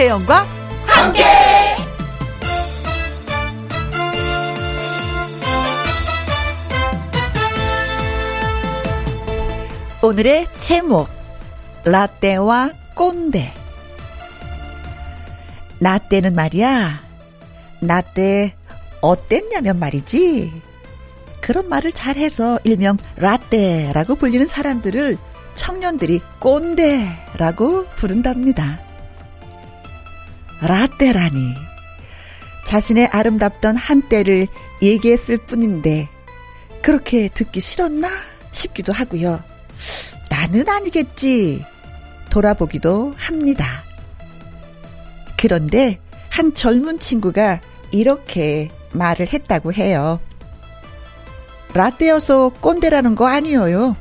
김혜영과 함께. 오늘의 제목 라떼와 꼰대 나 때는 말이야 나때 어땠냐면 말이지 그런 말을 잘해서 일명 라떼라고 불리는 사람들을 청년들이 꼰대라고 부른답니다. 라떼라니. 자신의 아름답던 한때를 얘기했을 뿐인데, 그렇게 듣기 싫었나 싶기도 하고요. 나는 아니겠지. 돌아보기도 합니다. 그런데 한 젊은 친구가 이렇게 말을 했다고 해요. 라떼여서 꼰대라는 거 아니에요.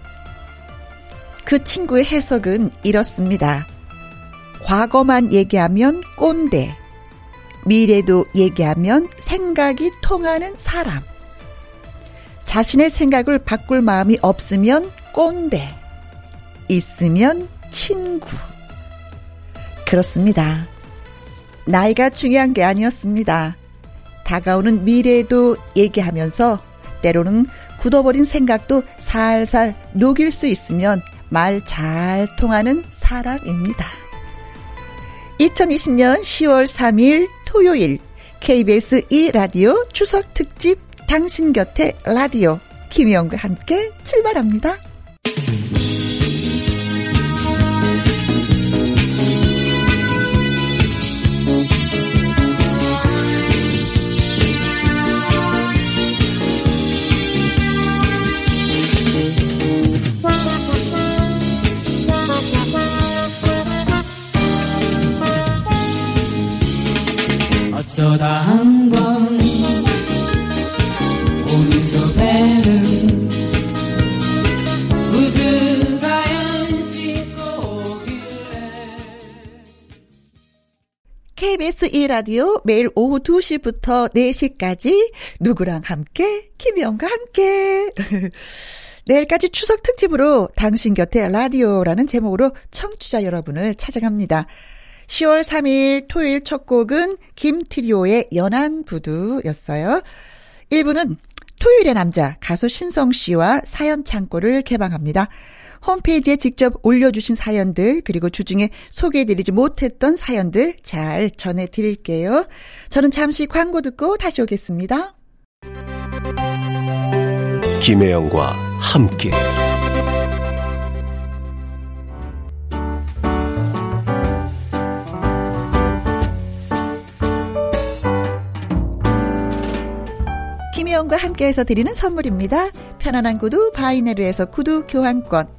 그 친구의 해석은 이렇습니다. 과거만 얘기하면 꼰대. 미래도 얘기하면 생각이 통하는 사람. 자신의 생각을 바꿀 마음이 없으면 꼰대. 있으면 친구. 그렇습니다. 나이가 중요한 게 아니었습니다. 다가오는 미래도 얘기하면서 때로는 굳어버린 생각도 살살 녹일 수 있으면 말 잘 통하는 사람입니다. 2020년 10월 3일 토요일 KBS 2라디오 추석 특집 당신 곁에 라디오 김희영과 함께 출발합니다. KBS 2라디오 매일 오후 2시부터 4시까지 누구랑 함께 김희영과 함께 내일까지 추석 특집으로 당신 곁에 라디오라는 제목으로 청취자 여러분을 찾아갑니다. 10월 3일 토요일 첫 곡은 김트리오의 연안 부두였어요. 1부는 토요일의 남자 가수 신성 씨와 사연 창고를 개방합니다. 홈페이지에 직접 올려주신 사연들 그리고 주중에 소개해드리지 못했던 사연들 잘 전해드릴게요. 저는 잠시 광고 듣고 다시 오겠습니다. 김혜영과 함께 김혜영과 함께해서 드리는 선물입니다. 편안한 구두 바이네르에서 구두 교환권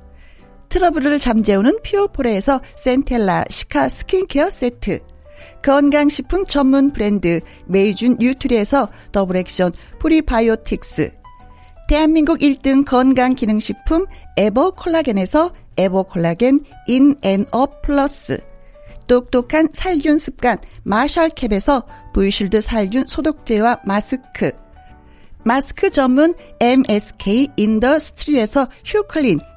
트러블을 잠재우는 피오포레에서 센텔라 시카 스킨케어 세트. 건강식품 전문 브랜드 메이준 뉴트리에서 더블 액션 프리바이오틱스. 대한민국 1등 건강기능식품 에버 콜라겐에서 에버 콜라겐 인앤업 플러스. 똑똑한 살균 습관 마샬캡에서 브이실드 살균 소독제와 마스크. 마스크 전문 MSK 인더스트리에서 휴클린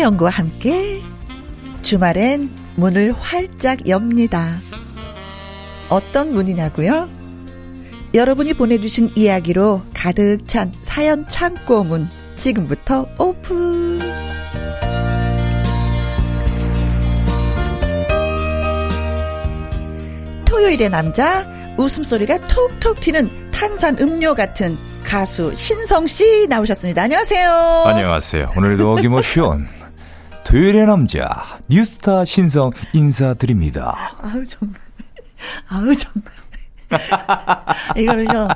김혜영과 함께 주말엔 문을 활짝 엽니다. 어떤 문이냐고요? 여러분이 보내주신 이야기로 가득 찬 사연 창고 문 지금부터 오픈. 토요일의 남자 웃음소리가 톡톡 튀는 탄산 음료 같은 가수 신성 씨 나오셨습니다. 안녕하세요. 안녕하세요. 오늘도 어김없이온 토요일의 남자 뉴스타 신성 인사드립니다. 아우 정말. 아우 정말. 이거는요,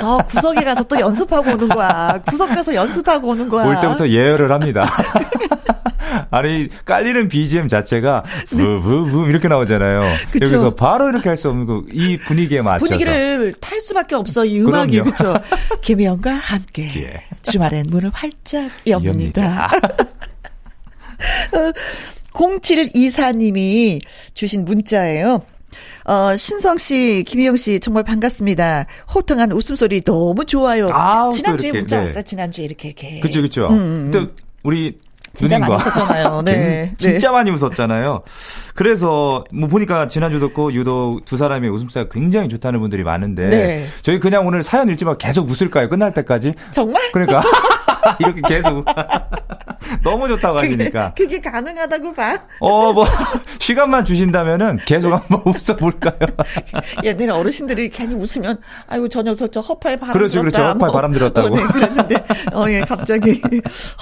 저 구석에 가서 또 연습하고 오는 거야. 구석 가서 연습하고 오는 거야. 올 때부터 예열을 합니다. 아니 깔리는 BGM 자체가 부부부 이렇게 나오잖아요. 네. 그쵸. 여기서 바로 이렇게 할 수 없는 거 이 분위기에 맞춰서 분위기를 탈 수밖에 없어, 이 음악이. 그쵸? 김혜영과 함께. 예. 주말엔 문을 활짝 엽니다. 엽니다. 0724님이 주신 문자예요. 어, 신성 씨, 김희영 씨, 정말 반갑습니다. 호통한 웃음소리 너무 좋아요. 아우, 또 지난주에 문자 네. 왔어요. 지난주에 이렇게, 이렇게. 그쵸 그쵸. 음, 근데 우리 진짜 많이 웃었잖아요. 네. 진짜 많이 웃었잖아요. 그래서 뭐 보니까 지난주도 고 유독 두 사람의 웃음소리가 굉장히 좋다는 분들이 많은데 네. 저희 그냥 오늘 사연 읽지 만 계속 웃을까요? 끝날 때까지? 정말? 그러니까 이렇게 계속 너무 좋다고 그게, 하시니까 그게 가능하다고 봐. 어 뭐 시간만 주신다면은 계속 한번 웃어 볼까요? 옛날에 어르신들이 괜히 웃으면 아이고 저 녀석 저 허파에 바람 그렇죠, 들었다. 그렇죠. 허파에 바람 들었다고. 어, 네, 그랬는데 어 예 갑자기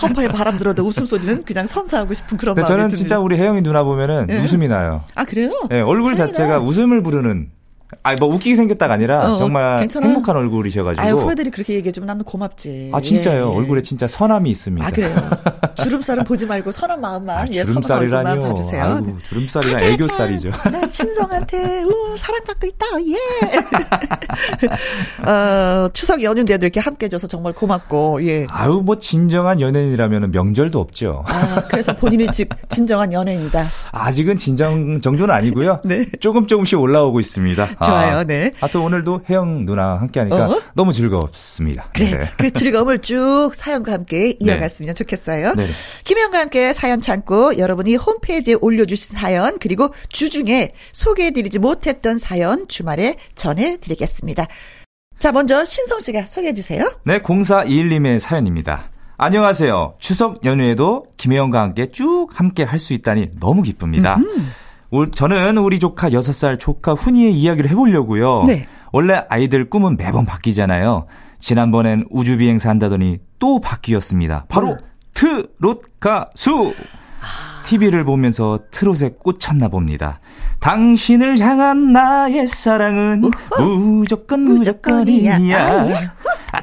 허파에 바람 들어도 웃음소리는 그냥 선사하고 싶은 그런 마음이 저는 듭니다. 진짜 우리 혜영이 누나 보면은 네. 웃음이 나요. 아 그래요? 예, 얼굴 다행이다. 자체가 웃음을 부르는 아니 뭐 웃기게 생겼다가 아니라 어, 정말 괜찮아요. 행복한 얼굴이셔가지고 아유 후배들이 그렇게 얘기해주면 나는 고맙지. 아 진짜요 예, 예. 얼굴에 진짜 선함이 있습니다. 아 그래요. 주름살은 보지 말고 선한 마음만 아, 예, 주름살이라뇨. 봐주세요. 아이고, 주름살이랑 아자, 아자. 애교살이죠. 나 신성한테 우, 사랑받고 있다. 예. 어, 추석 연휴인데도 이렇게 함께해줘서 정말 고맙고 예. 아유 뭐 진정한 연예인이라면 명절도 없죠. 아, 그래서 본인이 즉 진정한 연예인이다. 아직은 진정 정도는 아니고요. 네. 조금 조금씩 올라오고 있습니다. 좋아요, 아, 네. 아, 또 오늘도 혜영 누나 함께하니까 어? 너무 즐겁습니다. 그래, 네. 그 즐거움을 쭉 사연과 함께 이어갔으면 좋겠어요. 네. 김혜영과 함께 사연 창고 여러분이 홈페이지에 올려주신 사연 그리고 주중에 소개해드리지 못했던 사연 주말에 전해드리겠습니다. 자, 먼저 신성 씨가 소개해 주세요. 네, 0421님의 사연입니다. 안녕하세요. 추석 연휴에도 김혜영과 함께 쭉 함께 할 수 있다니 너무 기쁩니다. 올- 저는 우리 조카 6살 조카 훈이의 이야기를 해보려고요. 네. 원래 아이들 꿈은 매번 바뀌잖아요. 지난번엔 우주비행사 한다더니 또 바뀌었습니다. 바로 트롯 가수! TV를 보면서 트롯에 꽂혔나 봅니다. 당신을 향한 나의 사랑은 무조건 무조건이야. 무조건이야. 아,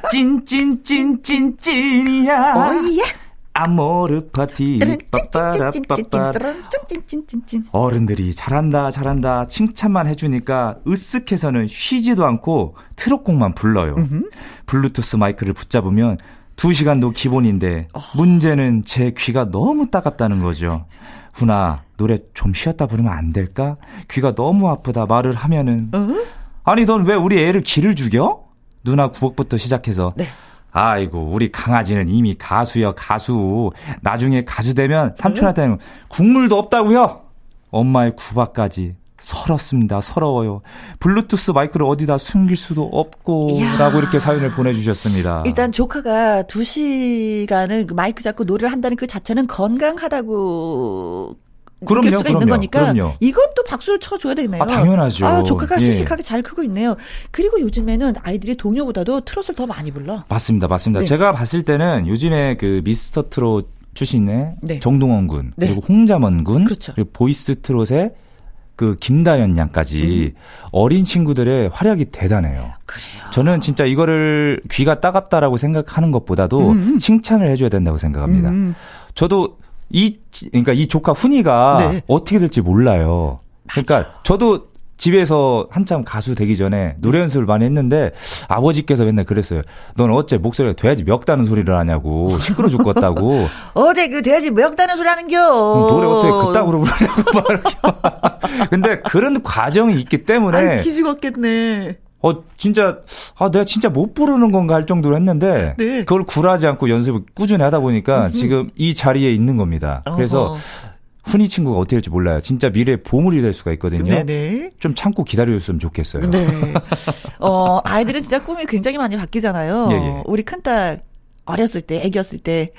찐찐찐찐찐이야. 오예. 아모르 파티 어른들이 잘한다 잘한다 칭찬만 해주니까 으쓱해서는 쉬지도 않고 트롯곡만 불러요. 블루투스 마이크를 붙잡으면 2시간도 기본인데 문제는 제 귀가 너무 따갑다는 거죠. 훈아 노래 좀 쉬었다 부르면 안 될까? 귀가 너무 아프다 말을 하면은 아니 넌 왜 우리 애를 기를 죽여? 누나 구억부터 시작해서 네. 아이고 우리 강아지는 이미 가수여 가수. 나중에 가수 되면 삼촌한테는 국물도 없다고요? 엄마의 구박까지 서럽습니다. 서러워요. 블루투스 마이크를 어디다 숨길 수도 없고 이야. 라고 이렇게 사연을 보내주셨습니다. 일단 조카가 두 시간을 마이크 잡고 노래를 한다는 그 자체는 건강하다고 그럼요, 수가 있는 그럼요, 거니까 그럼요. 이것도 박수를 쳐줘야 되네요. 아, 당연하죠. 아, 조카가 예. 씩씩하게 잘 크고 있네요. 그리고 요즘에는 아이들이 동요보다도 트롯을 더 많이 불러. 맞습니다 맞습니다 네. 제가 봤을 때는 요즘에 그 미스터 트롯 출신의 네. 정동원 군 네. 그리고 홍잠언 군 그렇죠. 그리고 보이스 트롯의 그 김다현 양까지 어린 친구들의 활약이 대단해요. 음. 그래요. 저는 진짜 이거를 귀가 따갑다라고 생각하는 것보다도 칭찬을 해줘야 된다고 생각합니다. 음. 저도 이 그러니까 이 조카 훈이가 네. 어떻게 될지 몰라요. 그러니까 저도 집에서 한참 가수 되기 전에 노래 연습을 많이 했는데 아버지께서 맨날 그랬어요. 넌 어째 목소리가 돼야지 멱다는 소리를 하냐고 시끄러 죽겠다고 어제 그 돼지 매역다는 소리 하는겨. 노래 어떻게 그따구로 부르냐고 막 이렇게. 근데 그런 과정이 있기 때문에 아이, 기죽었겠네. 어 진짜 아 내가 진짜 못 부르는 건가 할 정도로 했는데 네. 그걸 굴하지 않고 연습을 꾸준히 하다 보니까 지금 이 자리에 있는 겁니다. 그래서 어허. 훈이 친구가 어떻게 될지 몰라요. 진짜 미래의 보물이 될 수가 있거든요. 네네. 좀 참고 기다려줬으면 좋겠어요. 네. 어, 아이들은 진짜 꿈이 굉장히 많이 바뀌잖아요. 예, 예. 우리 큰딸 어렸을 때, 애기였을 때,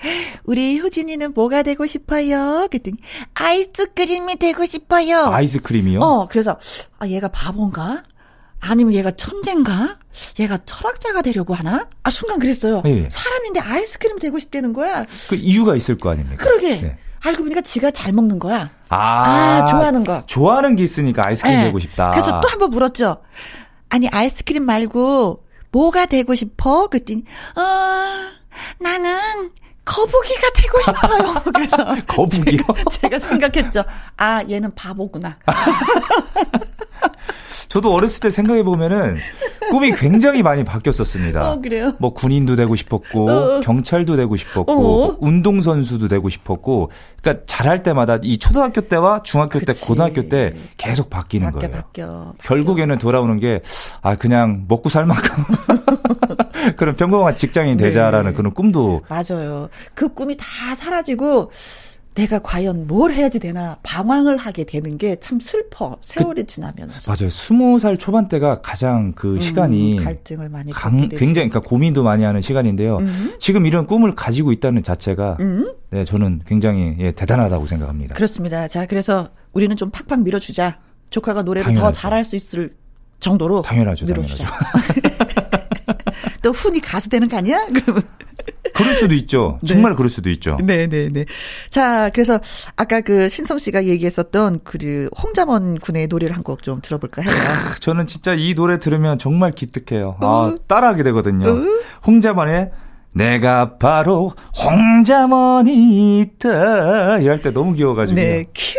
우리 효진이는 뭐가 되고 싶어요? 그랬더니, 아이스크림이 되고 싶어요. 아이스크림이요? 어, 그래서, 아, 얘가 바본가? 아니면 얘가 천재인가? 얘가 철학자가 되려고 하나? 아, 순간 그랬어요. 예. 사람인데 아이스크림 되고 싶다는 거야. 그 이유가 있을 거 아닙니까? 그러게. 네. 알고 보니까 지가 잘 먹는 거야. 아, 아, 좋아하는 거. 좋아하는 게 있으니까 아이스크림 예. 되고 싶다. 그래서 또 한 번 물었죠. 아니, 아이스크림 말고, 뭐가 되고 싶어? 그랬더니, 어, 나는, 거북이가 되고 싶어요. 그래서. 거북이요? 제가, 제가 생각했죠. 아, 얘는 바보구나. 저도 어렸을 때 생각해 보면은 꿈이 굉장히 많이 바뀌었었습니다. 어, 그래요? 뭐 군인도 되고 싶었고 어. 경찰도 되고 싶었고 어. 운동 선수도 되고 싶었고 그러니까 잘할 때마다 이 초등학교 때와 중학교 때 그치. 고등학교 때 계속 바뀌는 바뀌어, 거예요. 바뀌어. 바뀌어. 결국에는 돌아오는 게 아 그냥 먹고 살 만큼 그런 평범한 직장인 되자라는 네. 그런 꿈도 맞아요. 그 꿈이 다 사라지고, 내가 과연 뭘 해야지 되나 방황을 하게 되는 게 참 슬퍼. 세월이 지나면서. 맞아요. 스무 살 초반 때가 가장 그 시간이 음, 갈등을 많이 강. 굉장히 그러니까 고민도 많이 하는 시간인데요. 지금 이런 꿈을 가지고 있다는 자체가 음? 네, 저는 굉장히 예, 대단하다고 생각합니다. 그렇습니다. 자, 그래서 우리는 좀 팍팍 밀어주자. 조카가 노래를 더 당연하죠. 잘할 수 있을 정도로 당연하죠, 밀어주자. 또 훈이 가수 되는 거 아니야? 그러면 그럴 수도 있죠. 네. 정말 그럴 수도 있죠. 네, 네, 네. 자, 그래서 아까 그 신성 씨가 얘기했었던 그 홍자먼 군의 노래를 한 곡 좀 들어볼까 해요. 저는 진짜 이 노래 들으면 정말 기특해요. 아, 어. 따라하게 되거든요. 홍자만의 내가 바로 홍자먼이 있다. 이럴 때 너무 귀여워가지고. 네, 큐.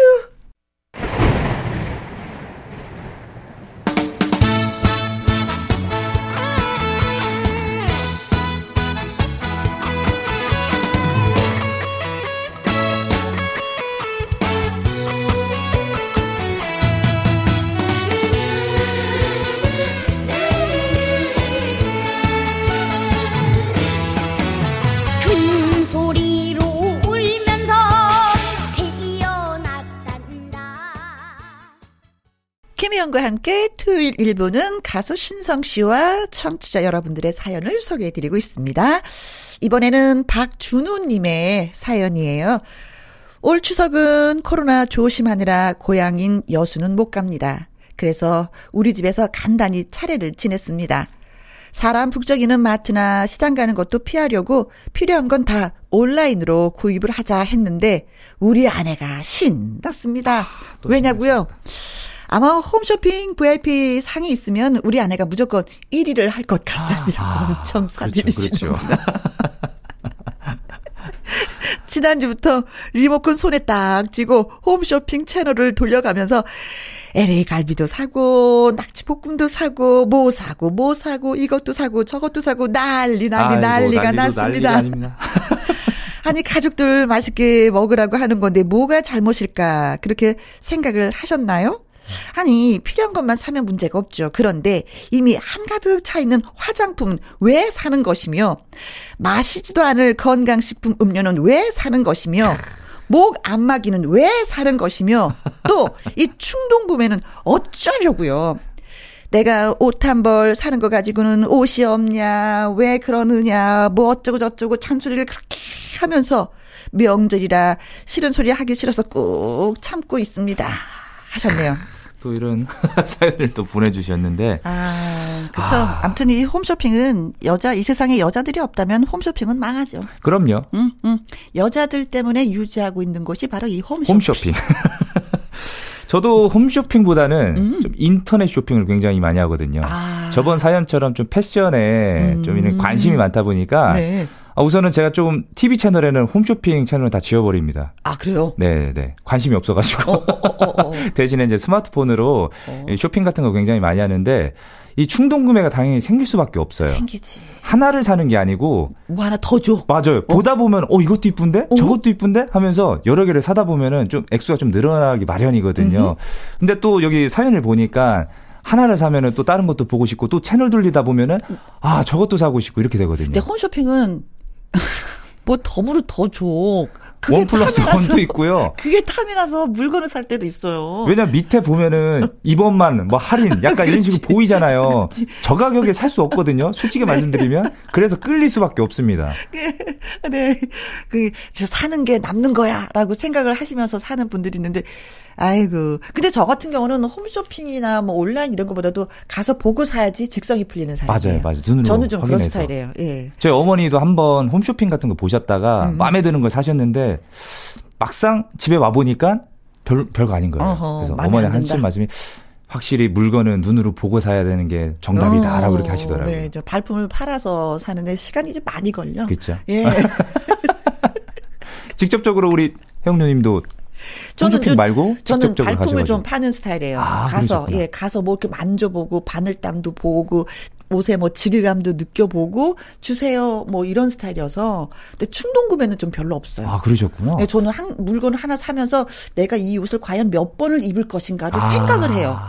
함께 토요일 1부는 가수 신성 씨와 청취자 여러분들의 사연을 소개해 드리고 있습니다. 이번에는 박준우 님의 사연이에요. 올 추석은 코로나 조심하느라 고향인 여수는 못 갑니다. 그래서 우리 집에서 간단히 차례를 지냈습니다. 사람 북적이는 마트나 시장 가는 것도 피하려고 필요한 건 다 온라인으로 구입을 하자 했는데 우리 아내가 신났습니다. 왜냐고요? 아마 홈쇼핑 VIP 상이 있으면 우리 아내가 무조건 1위를 할 것 같습니다. 엄청 사들이시는 그렇죠. 지난주부터 리모컨 손에 딱 쥐고 홈쇼핑 채널을 돌려가면서 LA 갈비도 사고 낙지 볶음도 사고 뭐 사고 뭐 사고 이것도 사고 저것도 사고 난리 난리 아이고, 난리가 났습니다. 아니 가족들 맛있게 먹으라고 하는 건데 뭐가 잘못일까 그렇게 생각을 하셨나요? 아니 필요한 것만 사면 문제가 없죠. 그런데 이미 한가득 차 있는 화장품은 왜 사는 것이며 마시지도 않을 건강식품 음료는 왜 사는 것이며 목 안마기는 왜 사는 것이며 또 이 충동 구매는 어쩌려고요. 내가 옷 한 벌 사는 거 가지고는 옷이 없냐, 왜 그러느냐, 뭐 어쩌고 저쩌고 잔소리를 그렇게 하면서 명절이라 싫은 소리 하기 싫어서 꾹 참고 있습니다. 하셨네요. 또 이런 사연을 또 보내주셨는데 아, 그렇죠. 아무튼 이 홈쇼핑은 여자 이 세상에 여자들이 없다면 홈쇼핑은 망하죠. 그럼요. 음, 음. 여자들 때문에 유지하고 있는 곳이 바로 이 홈쇼핑. 홈쇼핑. 저도 홈쇼핑보다는 좀 인터넷 쇼핑을 굉장히 많이 하거든요. 음. 아. 저번 사연처럼 좀 패션에 좀 이런 관심이 많다 보니까 네. 아, 우선은 제가 좀 TV 채널에는 홈쇼핑 채널을 다 지워버립니다. 아, 그래요? 네, 네. 관심이 없어가지고. 어, 어, 어, 어. 대신에 이제 스마트폰으로 어. 이 쇼핑 같은 거 굉장히 많이 하는데 이 충동 구매가 당연히 생길 수밖에 없어요. 생기지. 하나를 사는 게 아니고 뭐 하나 더 줘. 맞아요. 보다 보면 어 이것도 이쁜데 어? 저것도 이쁜데 하면서 여러 개를 사다 보면은 좀 액수가 좀 늘어나기 마련이거든요. 근데 또 여기 사연을 보니까 하나를 사면은 또 다른 것도 보고 싶고 또 채널 돌리다 보면은 아 저것도 사고 싶고 이렇게 되거든요. 근데 홈쇼핑은 뭐 덤으로 더 줘. 원 플러스 원도 있고요. 그게 탐이 나서 물건을 살 때도 있어요. 왜냐면 밑에 보면은 이번만 뭐 할인 약간 이런 식으로 보이잖아요. 저 가격에 살 수 없거든요. 솔직히 말씀드리면 그래서 끌릴 수밖에 없습니다. 네. 그, 저 사는 게 남는 거야. 라고 생각을 하시면서 사는 분들이 있는데, 아이고. 근데 저 같은 경우는 홈쇼핑이나 뭐 온라인 이런 거보다도 가서 보고 사야지 직성이 풀리는 사람이에요. 맞아요, 맞아요. 눈으로 저는 좀 그런 확인해서. 스타일이에요. 예. 저희 어머니도 한번 홈쇼핑 같은 거 보셨다가 음. 마음에 드는 걸 사셨는데 막상 집에 와 보니까 별 별거 아닌 거예요. 어허, 그래서 어머니. 하신 말씀이 확실히 물건은 눈으로 보고 사야 되는 게 정답이다라고 어, 이렇게 하시더라고요. 네, 저 발품을 팔아서 사는데 시간이 좀 많이 걸려. 그렇죠. 예. 직접적으로 우리 혜영누님도 저는 좀- 말고 저는 발품을. 좀 파는 스타일이에요. 아, 가서 그러셨구나. 예 가서 뭐 이렇게 만져보고 바늘땀도 보고 옷에 뭐 질감도 느껴보고 주세요 뭐 이런 스타일이어서 근데 충동 구매는 좀 별로 없어요. 아 그러셨구나. 네, 저는 한 물건을 하나 사면서 내가 이 옷을 과연 몇 번을 입을 것인가를 아. 생각을 해요.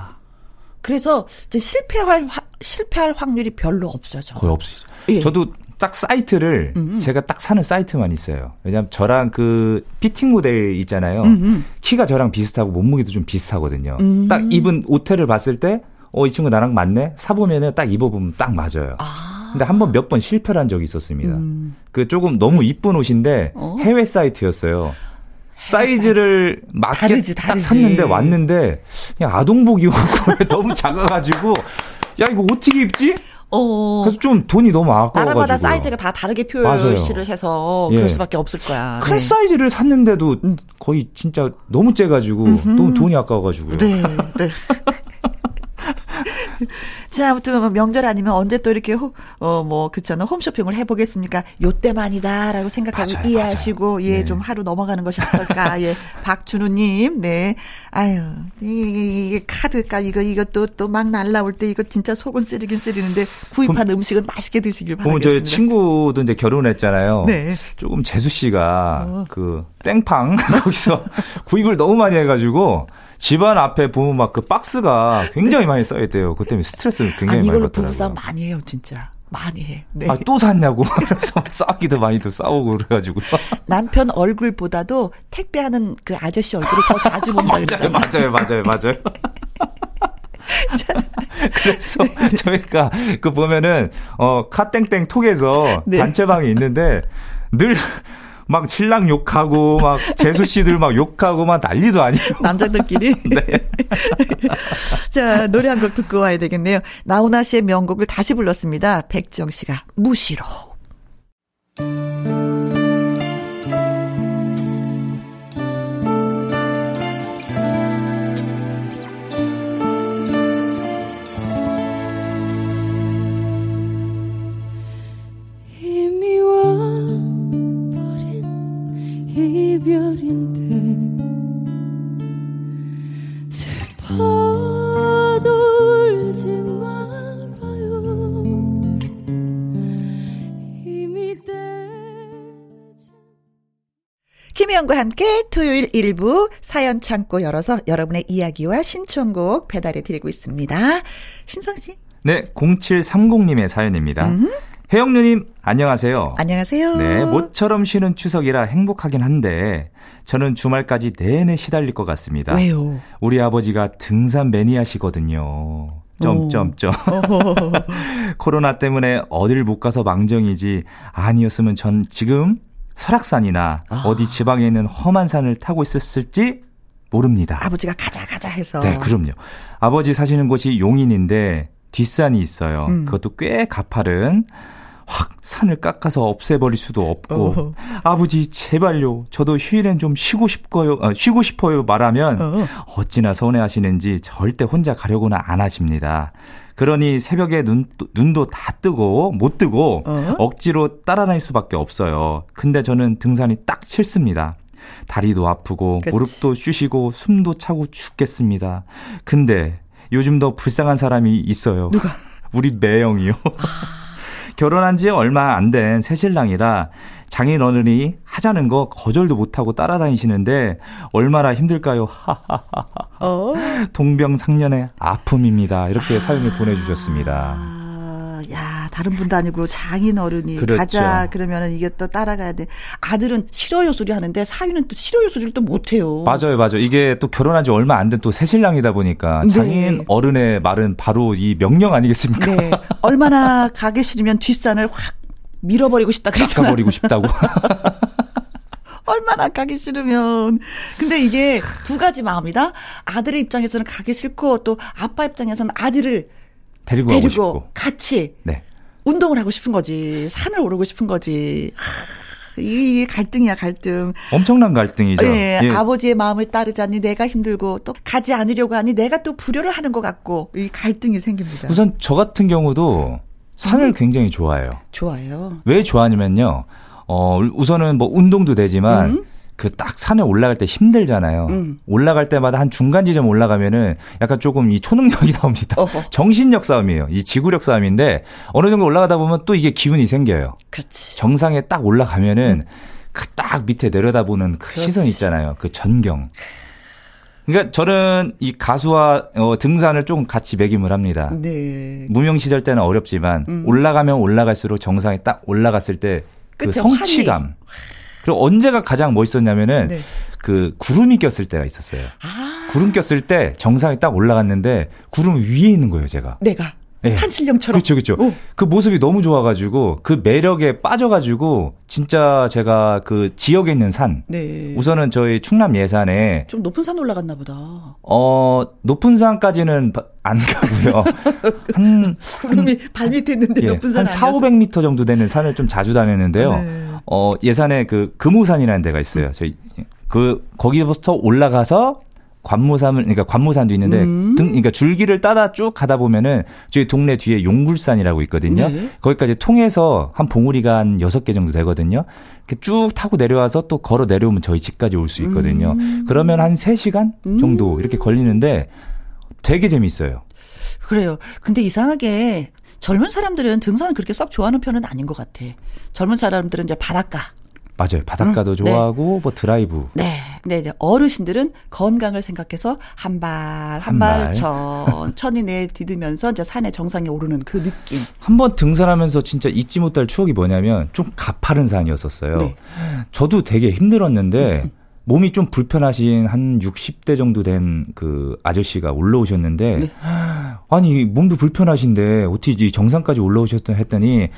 그래서 이제 실패할 화- 실패할 확률이 별로 없어요. 저. 거의 없으시죠. 예. 음, 저도 딱 사이트를 제가 딱 사는 사이트만 있어요. 왜냐면 저랑 그 피팅 모델 있잖아요. 음, 키가 저랑 비슷하고 몸무게도 좀 비슷하거든요. 음. 딱 입은 옷태를 봤을 때, 어, 이 친구 나랑 맞네? 사보면은 딱 입어보면 딱 맞아요. 근데 한 번 몇 번 실패를 한 적이 있었습니다. 그 조금 너무 이쁜 옷인데 음. 어? 해외 사이트였어요. 사이즈를 맞게 다르지, 딱 다르지. 샀는데 왔는데 그냥 아동복이 오고 너무 작아가지고 야 이거 어떻게 입지? 어. 그래서 좀 돈이 너무 아까워가지고 나라마다 사이즈가 다 다르게. 표시를 해서 예. 그럴 수밖에 없을 거야. 큰 네. 사이즈를 샀는데도 거의 진짜 너무 째가지고 너무 돈이 아까워가지고요. 네, 네. 자, 아무튼 뭐 명절 아니면 언제 또 이렇게 호, 어, 뭐, 그렇잖아. 홈쇼핑을 해보겠습니까? 요때만이다라고 생각하고 맞아요, 이해하시고, 맞아요. 예, 네. 좀 하루 넘어가는 것이 어떨까. 예, 박준우님, 네. 아유, 이, 이, 이 카드값, 이거, 이것도 또 막 날라올 때 이거 진짜 속은 쓰리긴 쓰리는데 구입한 음식은 맛있게 드시길 바라겠습니다. 저희 친구도 이제 결혼했잖아요. 네. 조금 재수 씨가 어. 그 땡팡 거기서 구입을 너무 많이 해가지고 집안 앞에 보면 막 그 박스가 굉장히 많이 쌓여 있대요. 그 때문에 스트레스를 굉장히 아니, 많이 받더라고요. 부부싸움 많이 해요, 진짜. 많이 해. 네. 아, 또 샀냐고. 그래서 싸우기도 많이 또 싸우고 그래가지고. 남편 얼굴보다도 택배하는 그 아저씨 얼굴을 더 자주 본다 그랬잖아요. 맞아요, 맞아요, 맞아요. 그래서 저희가 그 보면은 어 카땡땡 톡에서 네. 단체방이 있는데 늘 막 신랑 욕하고 막 재수 씨들 막 욕하고 막 난리도 아니에요. 남자들끼리. 네. 자, 노래 한 곡 듣고 와야 되겠네요. 나훈아 씨의 명곡을 다시 불렀습니다. 백정 씨가 무시로. 토요일 일부 사연 창고 열어서 여러분의 이야기와 신청곡 배달해 드리고 있습니다. 신성 씨. 네, 0730님의 사연입니다. 혜영 누님, 안녕하세요. 안녕하세요. 네, 모처럼 쉬는 추석이라 행복하긴 한데, 저는 주말까지 내내 시달릴 것 같습니다. 왜요? 우리 아버지가 등산 매니아시거든요. 점점점. 코로나 때문에 어딜 못 가서 망정이지 아니었으면 전 지금 설악산이나 아. 어디 지방에 있는 험한 산을 타고 있었을지 모릅니다. 아버지가 가자 가자 해서. 네, 그럼요. 아버지 사시는 곳이 용인인데 뒷산이 있어요. 음. 그것도 꽤 가파른 확 산을 깎아서 없애버릴 수도 없고 어허. 아버지 제발요. 저도 휴일엔 좀 쉬고 싶어요. 어, 쉬고 싶어요 말하면 어. 어찌나 서운해하시는지 절대 혼자 가려고는 안 하십니다. 그러니 새벽에 눈, 눈도 다 뜨고 못 뜨고 어? 억지로 따라다닐 수밖에 없어요. 근데 저는 등산이 딱 싫습니다. 다리도 아프고 그치. 무릎도 쑤시고 숨도 차고 죽겠습니다. 근데 요즘 더 불쌍한 사람이 있어요. 누가? 우리 매형이요. 결혼한 지 얼마 안 된 새신랑이라 장인 어른이 하자는 거 거절도 못하고 따라다니시는데 얼마나 힘들까요? 하하하하. 어. 동병상련의 아픔입니다. 이렇게 사연을 보내주셨습니다. 다른 분도 아니고 장인 어른이 그렇죠. 가자 그러면은 이게 또 따라가야 돼. 아들은 싫어요 소리 하는데 사위는 또 싫어요 소리를 또 못해요. 맞아요, 맞아요. 이게 또 결혼한 지 얼마 안 된 또 새신랑이다 보니까 네. 장인 어른의 말은 바로 이 명령 아니겠습니까? 네. 얼마나 가기 싫으면 뒷산을 확 밀어버리고 싶다 그랬잖아요. 깎아버리고 싶다고. 얼마나 가기 싫으면. 근데 이게 두 가지 마음이다. 아들의 입장에서는 가기 싫고 또 아빠 입장에서는 아들을 데리고 데리고 싶고. 같이 네. 운동을 하고 싶은 거지. 산을 오르고 싶은 거지. 하, 이 갈등이야, 갈등. 엄청난 갈등이죠. 예, 예. 아버지의 마음을 따르자니 내가 힘들고 또 가지 않으려고 하니 내가 또 불효를 하는 것 같고 이 갈등이 생깁니다. 우선 저 같은 경우도 산을 굉장히 좋아해요. 좋아요. 왜 좋아하냐면요. 어, 우선은 뭐 운동도 되지만 음. 그 딱 산에 올라갈 때 힘들잖아요. 음. 올라갈 때마다 한 중간 지점 올라가면은 약간 조금 이 초능력이 나옵니다. 어허. 정신력 싸움이에요. 이 지구력 싸움인데 어느 정도 올라가다 보면 또 이게 기운이 생겨요. 그렇지. 정상에 딱 올라가면은 그딱 밑에 내려다보는 그 음. 그렇지. 시선 있잖아요. 그 전경. 그러니까 저는 이 가수와 어, 등산을 조금 같이 매김을 합니다. 네. 무명 시절 때는 어렵지만 음. 올라가면 올라갈수록 정상에 딱 올라갔을 때 그 성취감. 그리고 언제가 가장 멋있었냐면은 네. 그 구름이 꼈을 때가 있었어요. 아, 구름 꼈을 때 정상에 딱 올라갔는데 구름 위에 있는 거예요, 제가. 내가 예. 산신령처럼. 그렇죠, 그렇죠. 오. 그 모습이 너무 좋아가지고 그 매력에 빠져가지고 진짜 제가 그 지역에 있는 산 네. 우선은 저희 충남 예산에 좀 높은 산 올라갔나 보다. 어 높은 산까지는 바- 안 가고요. 한 구름이 발 밑에 있는데 예, 높은 산한 4, 500m 정도 되는 산을 좀 자주 다녔는데요. 네. 어, 예산에 그 금우산이라는 데가 있어요. 저희 그 거기부터 올라가서 관무산을 그러니까 관무산도 있는데 음. 등 그러니까 줄기를 따다 쭉 가다 보면은 저희 동네 뒤에 용굴산이라고 있거든요. 네. 거기까지 통해서 한 봉우리가 한 6개 정도 되거든요. 이렇게 쭉 타고 내려와서 또 걸어 내려오면 저희 집까지 올 수 있거든요. 음. 그러면 한 3시간 정도 이렇게 걸리는데 되게 재밌어요. 그래요. 근데 이상하게 젊은 사람들은 등산을 그렇게 썩 좋아하는 편은 아닌 것 같아. 젊은 사람들은 이제 바닷가. 맞아요. 바닷가도 음, 네. 좋아하고 뭐 드라이브 네. 근데 이제 어르신들은 건강을 생각해서 한 발 한발 발. 천천히 내디디면서 이제 산의 정상에 오르는 그 느낌. 한번 등산하면서 진짜 잊지 못할 추억이 뭐냐면 좀 가파른 산이었었어요. 네. 저도 되게 힘들었는데 몸이 좀 불편하신 한 60대 정도 된 그 아저씨가 올라오셨는데 네. 아니 몸도 불편하신데 어떻게 이 정상까지 올라오셨던 했더니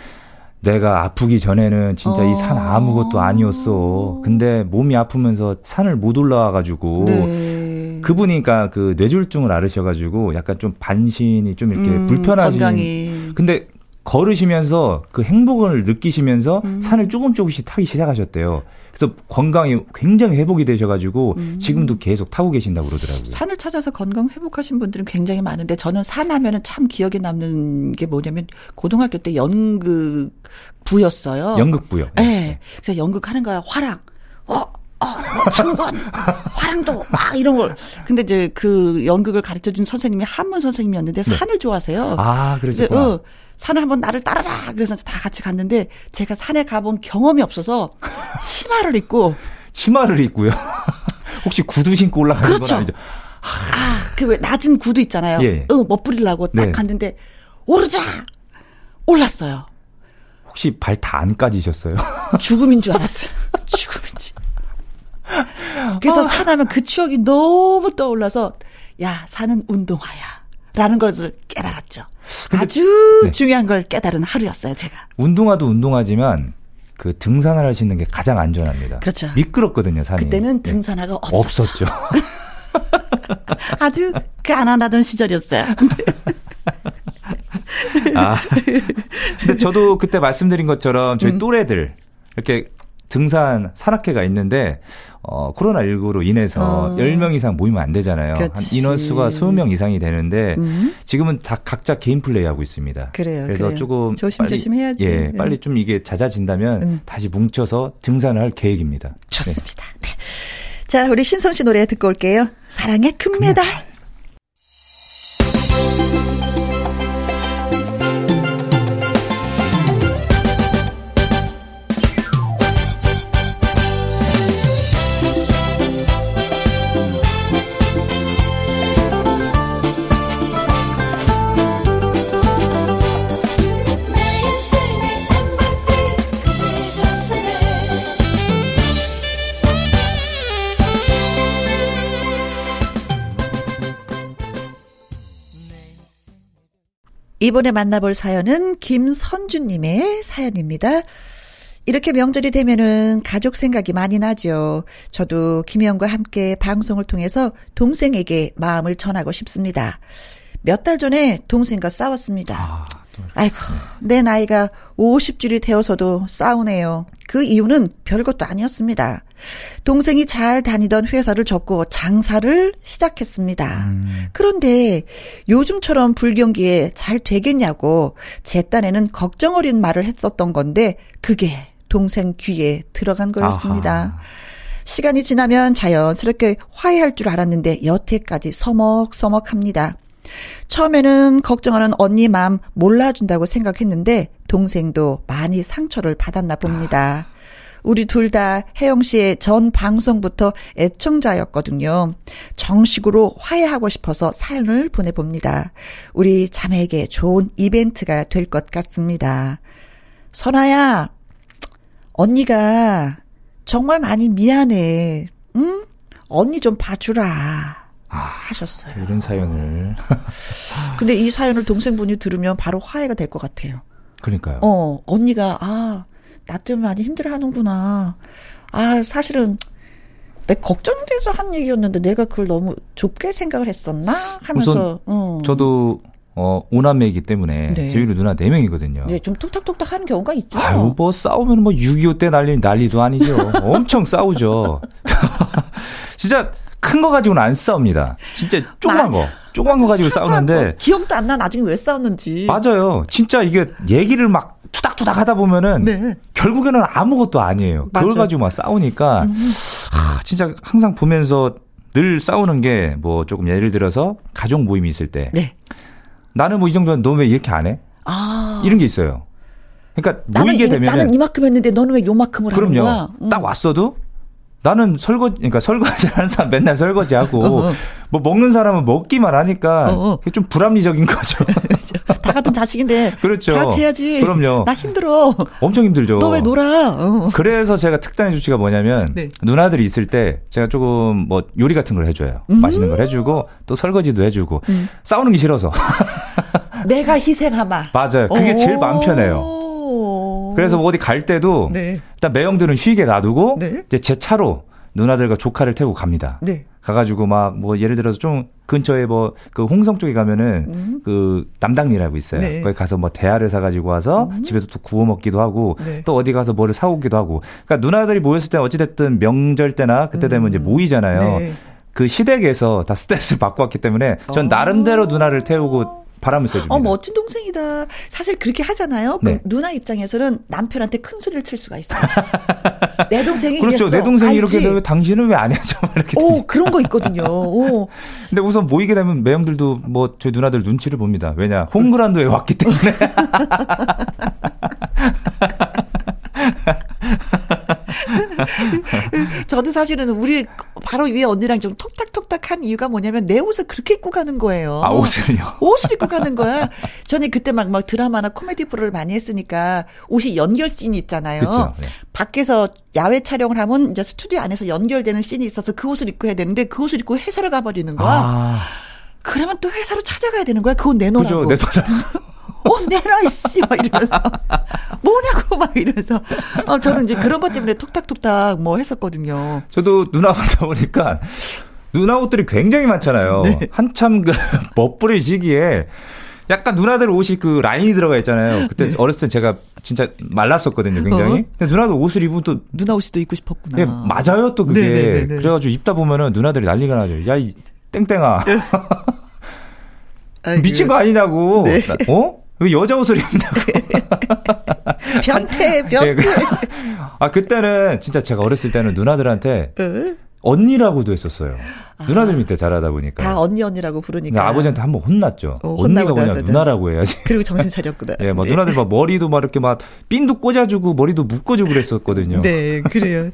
내가 아프기 전에는 진짜 이산 아무것도 아니었어. 근데 몸이 아프면서 산을 못 올라와 가지고 네. 그분이니까 그 뇌졸중을 앓으셔가지고 약간 좀 반신이 좀 이렇게 음, 불편하신. 건강이. 근데 걸으시면서 그 행복을 느끼시면서 음. 산을 조금 조금씩 타기 시작하셨대요. 그래서 건강이 굉장히 회복이 되셔가지고 음. 지금도 계속 타고 계신다고 그러더라고요. 산을 찾아서 건강 회복하신 분들은 굉장히 많은데 저는 산 하면은 참 기억에 남는 게 뭐냐면 고등학교 때 연극부였어요. 연극부요. 네. 그래서 연극하는 거야. 화랑. 어, 어, 뭐 창건, 화랑도, 막 이런 걸. 근데 이제 그 연극을 가르쳐 준 선생님이 한문 선생님이었는데 산을 좋아하세요. 네. 아, 그래서 그러셨구나. 어, 산을 한번 나를 따라라. 그래서 다 같이 갔는데 제가 산에 가본 경험이 없어서 치마를 입고 치마를 입고요. 혹시 구두 신고 올라가는 그렇죠. 건 아니죠? 아, 그 왜 낮은 구두 있잖아요. 예. 어, 멋부리려고 딱 네. 갔는데 오르자 올랐어요. 혹시 발 다 안 까지셨어요? 죽음인 줄 알았어요. 죽음인지. 그래서 아. 산하면 그 추억이 너무 떠올라서 야 산은 운동화야. 라는 것을 깨달았죠. 아주 네. 중요한 걸 깨달은 하루였어요, 제가. 운동화도 운동하지만 그 등산을 하시는 게 가장 안전합니다. 그렇죠. 미끄럽거든요, 산이. 그때는 네. 등산화가 없었어. 없었죠. 아주 가난하던 시절이었어요. 아. 근데 저도 그때 말씀드린 것처럼 음. 저희 또래들 이렇게 등산 산악회가 있는데 어 코로나19로 인해서 어. 10명 이상 모이면 안 되잖아요. 한 그렇지. 인원수가 20명 이상이 되는데 음. 지금은 다 각자 개인 플레이 하고 있습니다. 그래요, 그래서 그래요. 조금 조심조심 해야지. 예, 음. 빨리 좀 이게 잦아진다면 음. 다시 뭉쳐서 등산을 할 계획입니다. 좋습니다. 네. 자, 우리 신성 씨 노래 듣고 올게요. 사랑의 금메달. 이번에 만나볼 사연은 김선주님의 사연입니다. 이렇게 명절이 되면은 가족 생각이 많이 나죠. 저도 김희영과 함께 방송을 통해서 동생에게 마음을 전하고 싶습니다. 몇 달 전에 동생과 싸웠습니다. 아, 또 아이고, 내 나이가 50줄이 되어서도 싸우네요. 그 이유는 별것도 아니었습니다. 동생이 잘 다니던 회사를 접고 장사를 시작했습니다. 그런데 요즘처럼 불경기에 잘 되겠냐고 제 딴에는 걱정 어린 말을 했었던 건데 그게 동생 귀에 들어간 거였습니다. 아하. 시간이 지나면 자연스럽게 화해할 줄 알았는데 여태까지 서먹서먹합니다. 처음에는 걱정하는 언니 마음 몰라준다고 생각했는데 동생도 많이 상처를 받았나 봅니다. 우리 둘 다 혜영 씨의 전 방송부터 애청자였거든요. 정식으로 화해하고 싶어서 사연을 보내봅니다. 우리 자매에게 좋은 이벤트가 될 것 같습니다. 선아야, 언니가 정말 많이 미안해. 응? 언니 좀 봐주라. 하셨어요. 이런 사연을. 근데 이 사연을 동생분이 들으면 바로 화해가 될 것 같아요. 그러니까요. 어, 언니가, 아, 나 때문에 많이 힘들어 하는구나. 아, 사실은, 내 걱정돼서 한 얘기였는데 내가 그걸 너무 좁게 생각을 했었나? 하면서, 어. 저도 어 오남매이기 때문에 네. 저희로 누나 네 명이거든요. 네, 좀 톡톡톡톡 하는 경우가 있죠. 아유 뭐 싸우면 뭐 6.25 때 난리 난리도 아니죠. 엄청 싸우죠. 진짜 큰 거 가지고는 안 싸웁니다. 진짜 조그만 맞아. 거, 조그만 거 가지고 싸우는데 거. 기억도 안 나, 나중에 왜 싸웠는지. 맞아요. 진짜 이게 얘기를 막 투닥투닥 하다 보면은 네. 결국에는 아무것도 아니에요. 그걸 맞아. 음. 가지고 막 싸우니까 하, 진짜 항상 보면서 늘 싸우는 게 뭐 조금 예를 들어서 가족 모임이 있을 때 네. 나는 뭐 이 정도는 너 왜 이렇게 안 해? 아. 이런 게 있어요. 그러니까 모이게 이, 되면 나는 이만큼 했는데 너는 왜 요만큼을 하는 그럼요. 거야? 음. 딱 왔어도 나는 설거지, 그러니까 설거지 하는 사람 맨날 설거지하고, 어, 어. 뭐 먹는 사람은 먹기만 하니까, 어, 어. 그게 좀 불합리적인 거죠. 다 같은 자식인데. 그렇죠. 다 같이 해야지. 그럼요. 나 힘들어. 엄청 힘들죠. 너 왜 놀아? 어. 그래서 제가 특단의 조치가 뭐냐면, 네. 누나들이 있을 때 제가 조금 뭐 요리 같은 걸 해줘요. 음. 맛있는 걸 해주고, 또 설거지도 해주고, 싸우는 게 싫어서. 내가 희생하마. 맞아요. 그게 제일 마음 편해요. 오. 그래서 뭐 어디 갈 때도, 네. 일단 매형들은 쉬게 놔두고, 네. 이제 제 차로 누나들과 조카를 태우고 갑니다. 네. 가가지고 막 뭐 예를 들어서 좀 근처에 뭐 그 홍성 쪽에 가면은 그 남당리라고 있어요. 음. 네. 음. 거기 가서 뭐 대하를 사가지고 와서 집에서 또 구워 먹기도 하고 네. 또 어디 가서 뭐를 사오기도 하고. 그러니까 누나들이 모였을 때 어찌됐든 명절 때나 그때 되면 이제 모이잖아요. 네. 그 시댁에서 다 스트레스를 받고 왔기 때문에 전 나름대로 누나를 태우고 바람을 쐬줍니다. 어, 멋진 동생이다. 사실 그렇게 하잖아요. 그 네. 누나 입장에서는 남편한테 큰 소리를 칠 수가 있어요. 내 동생이 그렇죠. 이랬어. 내 동생이 알지? 이렇게 되면 당신은 왜 안 해줘? 막 이렇게. 오, 그런 거 있거든요. 오. 근데 우선 모이게 되면 매형들도 뭐 저희 누나들 눈치를 봅니다. 왜냐 홈그라운드에 왔기 때문에. 저도 사실은 우리 바로 위에 언니랑 좀 톡탁톡탁 한 이유가 뭐냐면 내 옷을 그렇게 입고 가는 거예요. 아 옷을요. 옷을 입고 가는 거야. 저는 그때 막, 막 드라마나 코미디 프로를 많이 했으니까 옷이 연결 씬이 있잖아요. 그쵸, 네. 밖에서 야외 촬영을 하면 이제 스튜디오 안에서 연결되는 씬이 있어서 그 옷을 입고 해야 되는데 그 옷을 입고 회사를 가버리는 거야. 아, 그러면 또 회사로 찾아가야 되는 거야. 그건 내놓으라고. 그죠. 내 돈. 옷 내놔, 이씨. 막 이러면서. 뭐냐고, 막 이러면서. 어, 저는 이제 그런 것 때문에 톡탁톡탁 뭐 했었거든요. 저도 누나 만나 보니까 누나 옷들이 굉장히 많잖아요. 네. 한참 그 멋부릴 시기에 약간 누나들 옷이 그 라인이 들어가 있잖아요. 그때 어렸을 때 제가 진짜 말랐었거든요, 굉장히. 네. 어. 근데 누나도 옷을 입으면 또 누나 옷이 또 입고 싶었구나. 그게 맞아요, 또 그게. 네네네네. 그래가지고 입다 보면은 누나들이 난리가 나죠. 야, 이 땡땡아. 미친 거 아니냐고. 네. 나- 어? 왜 여자 옷을 입냐고. 변태, 변태. 예, 그- 아, 그때는 진짜 제가 어렸을 때는 누나들한테 어? 언니라고도 했었어요. 누나들 밑에 자라다 보니까. 다 언니 언니라고 부르니까. 아버지한테 한 번 혼났죠. 어, 언니가 뭐냐. 누나라고 해야지. 그리고 정신 차렸구나. 예, 뭐 네. 누나들 막 머리도 막 이렇게 막 핀도 꽂아주고 머리도 묶어주고 그랬었거든요. 네, 그래요.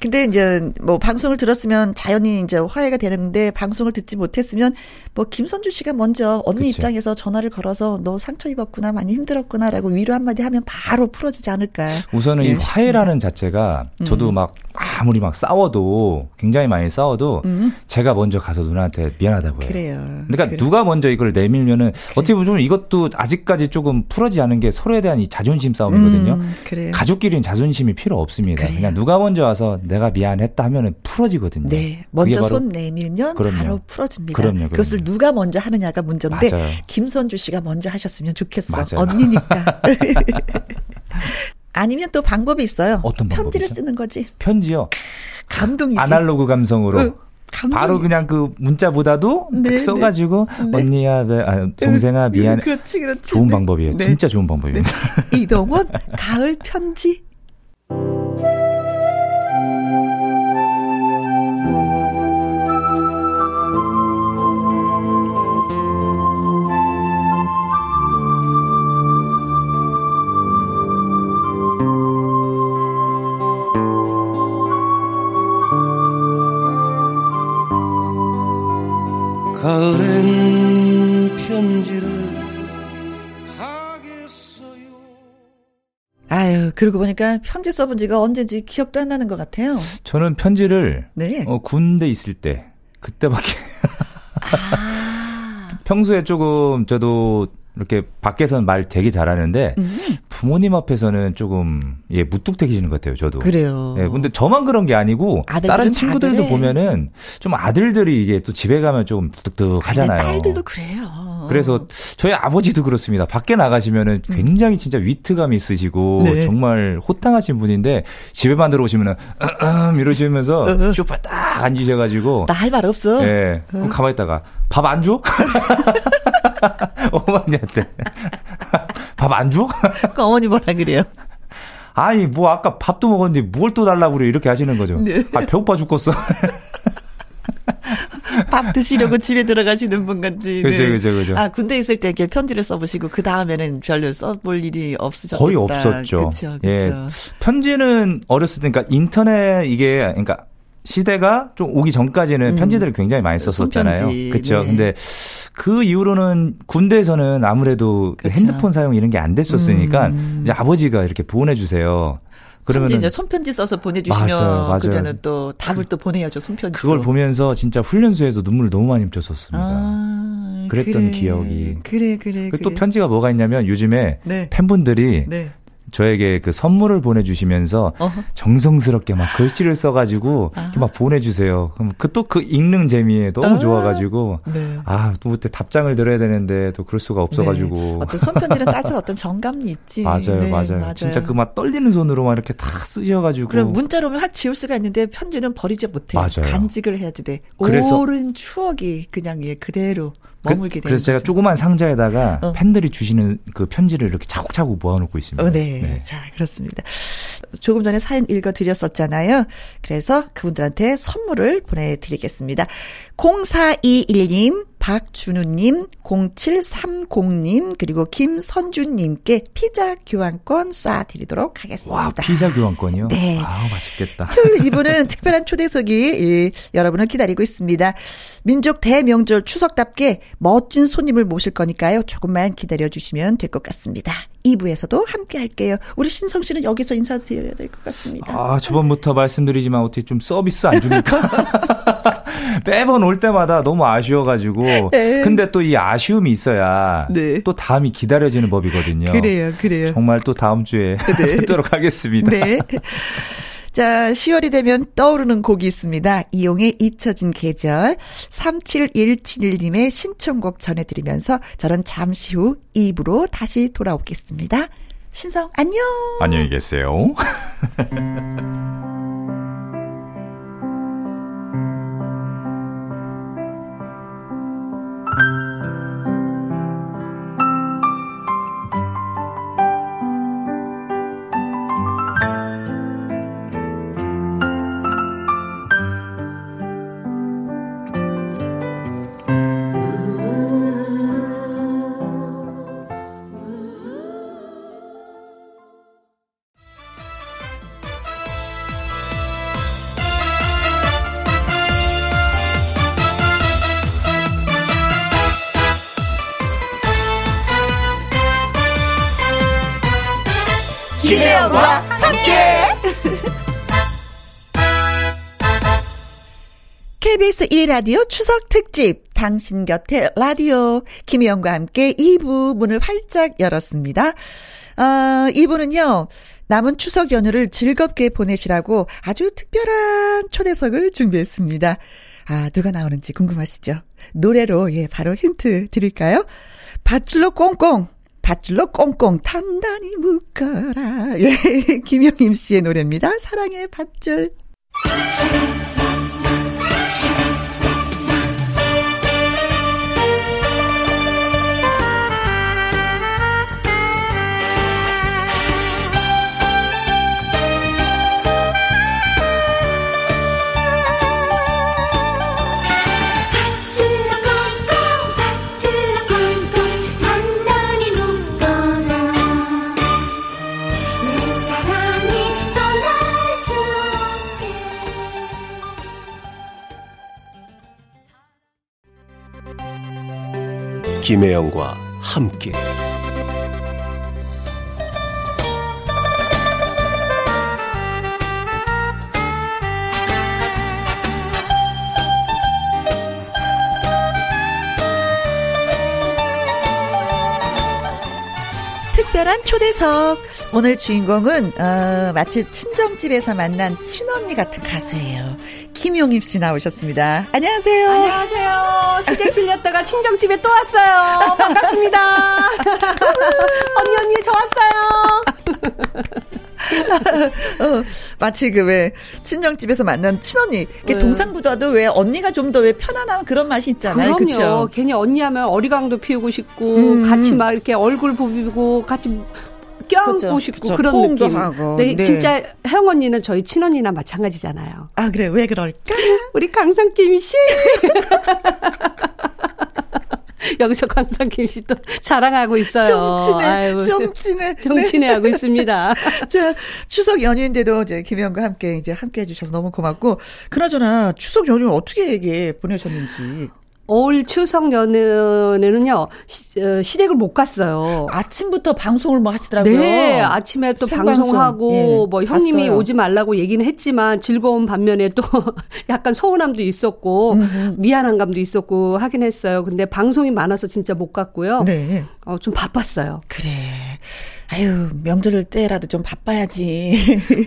근데 이제 뭐 방송을 들었으면 자연히 이제 화해가 되는데 방송을 듣지 못했으면 뭐 김선주 씨가 먼저 언니 그쵸. 입장에서 전화를 걸어서 너 상처 입었구나 많이 힘들었구나라고 위로 한마디 하면 바로 풀어지지 않을까. 우선은 예, 이 화해라는 자체가 음. 저도 막 아무리 막 싸워도 굉장히 많이 싸워도 음. 제가 제가 먼저 가서 누나한테 미안하다고 해요. 그래요. 그러니까 그래. 누가 먼저 이걸 내밀면은 어떻게 보면 좀 이것도 아직까지 조금 풀어지지 않은 게 서로에 대한 이 자존심 싸움이거든요. 음, 그래요. 가족끼리는 자존심이 필요 없습니다. 그래요. 그냥 누가 먼저 와서 내가 미안했다 하면은 풀어지거든요. 네, 먼저 손 내밀면 그럼요. 바로 풀어집니다. 그럼요, 그럼요. 그것을 누가 먼저 하느냐가 문제인데 맞아요. 김선주 씨가 먼저 하셨으면 좋겠어. 맞아요. 언니니까. 아니면 또 방법이 있어요. 어떤 편지를 방법이죠? 쓰는 거지. 편지요. 감동이지. 아날로그 감성으로. 응, 감동이지. 바로 그냥 그 문자보다도 네, 딱 써가지고 네. 언니야, 왜, 아, 동생아 미안. 해 그렇지, 그렇지. 좋은 네. 방법이에요. 네. 진짜 좋은 방법입니다. 이동원 가을 편지. 그러고 보니까 편지 써본 지가 언제인지 기억도 안 나는 것 같아요. 저는 편지를 네. 어, 군대 있을 때 그때밖에 아. 평소에 조금 저도 이렇게 밖에서는 말 되게 잘하는데 음, 부모님 앞에서는 조금 예 무뚝뚝해지는 것 같아요. 저도. 그래요. 예, 근데 저만 그런 게 아니고 다른 다 친구들도. 보면은 좀 아들들이 이게 또 집에 가면 좀 무뚝뚝하잖아요. 딸들도 그래요. 그래서 저희 아버지도 그렇습니다. 밖에 나가시면은 굉장히 진짜 위트감 있으시고 네. 정말 호탕하신 분인데 집에만 들어오시면은 음 이러시면서 소파 딱 앉으셔가지고 나 할 말 없어. 예, 그럼 가만히 있다가 밥 안 줘? 어머니한테 밥 안 줘? 그 어머니 뭐라 그래요? 아니 뭐 아까 밥도 먹었는데 뭘 또 달라고 그래 이렇게 하시는 거죠. 네. 아 배고파 죽겠어. 밥 드시려고 집에 들어가시는 분 같지. 그죠, 그죠, 그죠. 아, 군대 있을 때 이렇게 편지를 써보시고, 그 다음에는 별로 써볼 일이 없으셨겠다. 거의 없었죠. 그쵸, 그쵸. 예. 편지는 어렸을 때, 그러니까 인터넷 이게, 그러니까 시대가 좀 오기 전까지는 음. 편지들을 굉장히 많이 썼었잖아요. 손편지, 그렇죠. 네. 근데 그 이후로는 군대에서는 아무래도 그 그쵸. 핸드폰 사용 이런 게 안 됐었으니까 음. 이제 아버지가 이렇게 보내주세요. 그러면 이제 손편지 써서 보내주시면, 맞아요, 맞아요. 그때는 또 답을 또 보내야죠, 손편지로. 그걸 보면서 진짜 훈련소에서 눈물을 너무 많이 훔쳤었습니다. 아, 그랬던 그래. 기억이. 그래, 그래. 그리고 또 그래. 편지가 뭐가 있냐면 요즘에 네. 팬분들이 네. 저에게 그 선물을 보내주시면서 어허. 정성스럽게 막 글씨를 써가지고 이렇게 막 보내주세요. 그럼 그 또 그 읽는 재미에 너무 아. 좋아가지고 네. 아또 그때 답장을 드려야 되는데 또 그럴 수가 없어가지고 네. 어떤 손편지는 따서 어떤 정감이 있지. 맞아요, 네, 맞아요, 진짜 그 막 떨리는 손으로 막 이렇게 다 쓰셔가지고 그럼 문자로 오면 확 지울 수가 있는데 편지는 버리지 못해. 맞아요. 간직을 해야지 돼. 그래서- 오랜 추억이 그냥 예 그대로 그, 머물게 되는 그래서 제가 거죠. 조그만 상자에다가 어. 팬들이 주시는 그 편지를 이렇게 차곡차곡 모아놓고 있습니다. 어, 네. 자, 그렇습니다. 조금 전에 사연 읽어드렸었잖아요. 그래서 그분들한테 선물을 보내드리겠습니다. 0421님, 박준우님, 0730님, 그리고 김선주님께 피자 교환권 쏴드리도록 하겠습니다. 와 피자 교환권이요? 네. 아 맛있겠다. 토요일 2부는 특별한 초대석이 예, 여러분을 기다리고 있습니다. 민족 대명절 추석답게 멋진 손님을 모실 거니까요. 조금만 기다려 주시면 될 것 같습니다. 2부에서도 함께 할게요. 우리 신성 씨는 여기서 인사드려야 될 것 같습니다. 아, 저번부터 말씀드리지만 어떻게 좀 서비스 안 줍니까? 매번 올 때마다 너무 아쉬워가지고. 네. 근데 또 이 아쉬움이 있어야 네. 또 다음이 기다려지는 법이거든요. 그래요, 그래요. 정말 또 다음 주에 뵙도록 하겠습니다. 네. 자, 10월이 되면 떠오르는 곡이 있습니다. 이용의 잊혀진 계절. 3717님의 신청곡 전해드리면서 저는 잠시 후 2부로 다시 돌아오겠습니다. 신성, 안녕! 안녕히 계세요. KBS 1라디오 추석 특집 당신 곁에 라디오 김희영과 함께 2부 문을 활짝 열었습니다. 아, 2부는요. 남은 추석 연휴를 즐겁게 보내시라고 아주 특별한 초대석을 준비했습니다. 아, 누가 나오는지 궁금하시죠? 노래로 예, 바로 힌트 드릴까요? 밧줄로 꽁꽁 밧줄로 꽁꽁 단단히 묶어라. 예, 김영임 씨의 노래입니다. 사랑의 밧줄. 김혜영과 함께 특별한 초대석. 오늘 주인공은 어, 마치 친정집에서 만난 친언니 같은 가수예요. 김용임 씨 나오셨습니다. 안녕하세요. 안녕하세요. 시댁 들렸다가 친정집에 또 왔어요. 반갑습니다. 언니, 언니, 저 왔어요. 어, 마치 그 왜 친정집에서 만난 친언니. 네. 동상보다도 왜 언니가 좀 더 왜 편안한 그런 맛이 있잖아요. 그럼요. 그렇죠? 괜히 언니 하면 어리광도 피우고 싶고, 음. 같이 막 이렇게 얼굴 부비고, 같이 껴안고 그죠, 싶고, 그죠. 그런 느낌. 하고. 네, 네. 진짜 혜영 언니는 저희 친언니나 마찬가지잖아요. 아 그래 왜 그럴까? 우리 강상김 씨. 여기서 강상김 씨또 자랑하고 있어요. 정치네, 아유, 정치네. 정치네 하고 있습니다. 자, 추석 연휴인데도 이제 김혜영과 함께 이제 함께 해주셔서 너무 고맙고, 그나저나 추석 연휴 어떻게 얘기 보내셨는지. 올 추석 연휴에는요 시, 어, 시댁을 못 갔어요. 아침부터 방송을 뭐 하시더라고요. 네, 아침에 또 생방송. 방송하고 예, 뭐 형님이 봤어요. 오지 말라고 얘기는 했지만 즐거운 반면에 또 약간 서운함도 있었고 미안한 감도 있었고 하긴 했어요. 근데 방송이 많아서 진짜 못 갔고요. 네. 어, 좀 바빴어요. 그래. 아유, 명절 때라도 좀 바빠야지.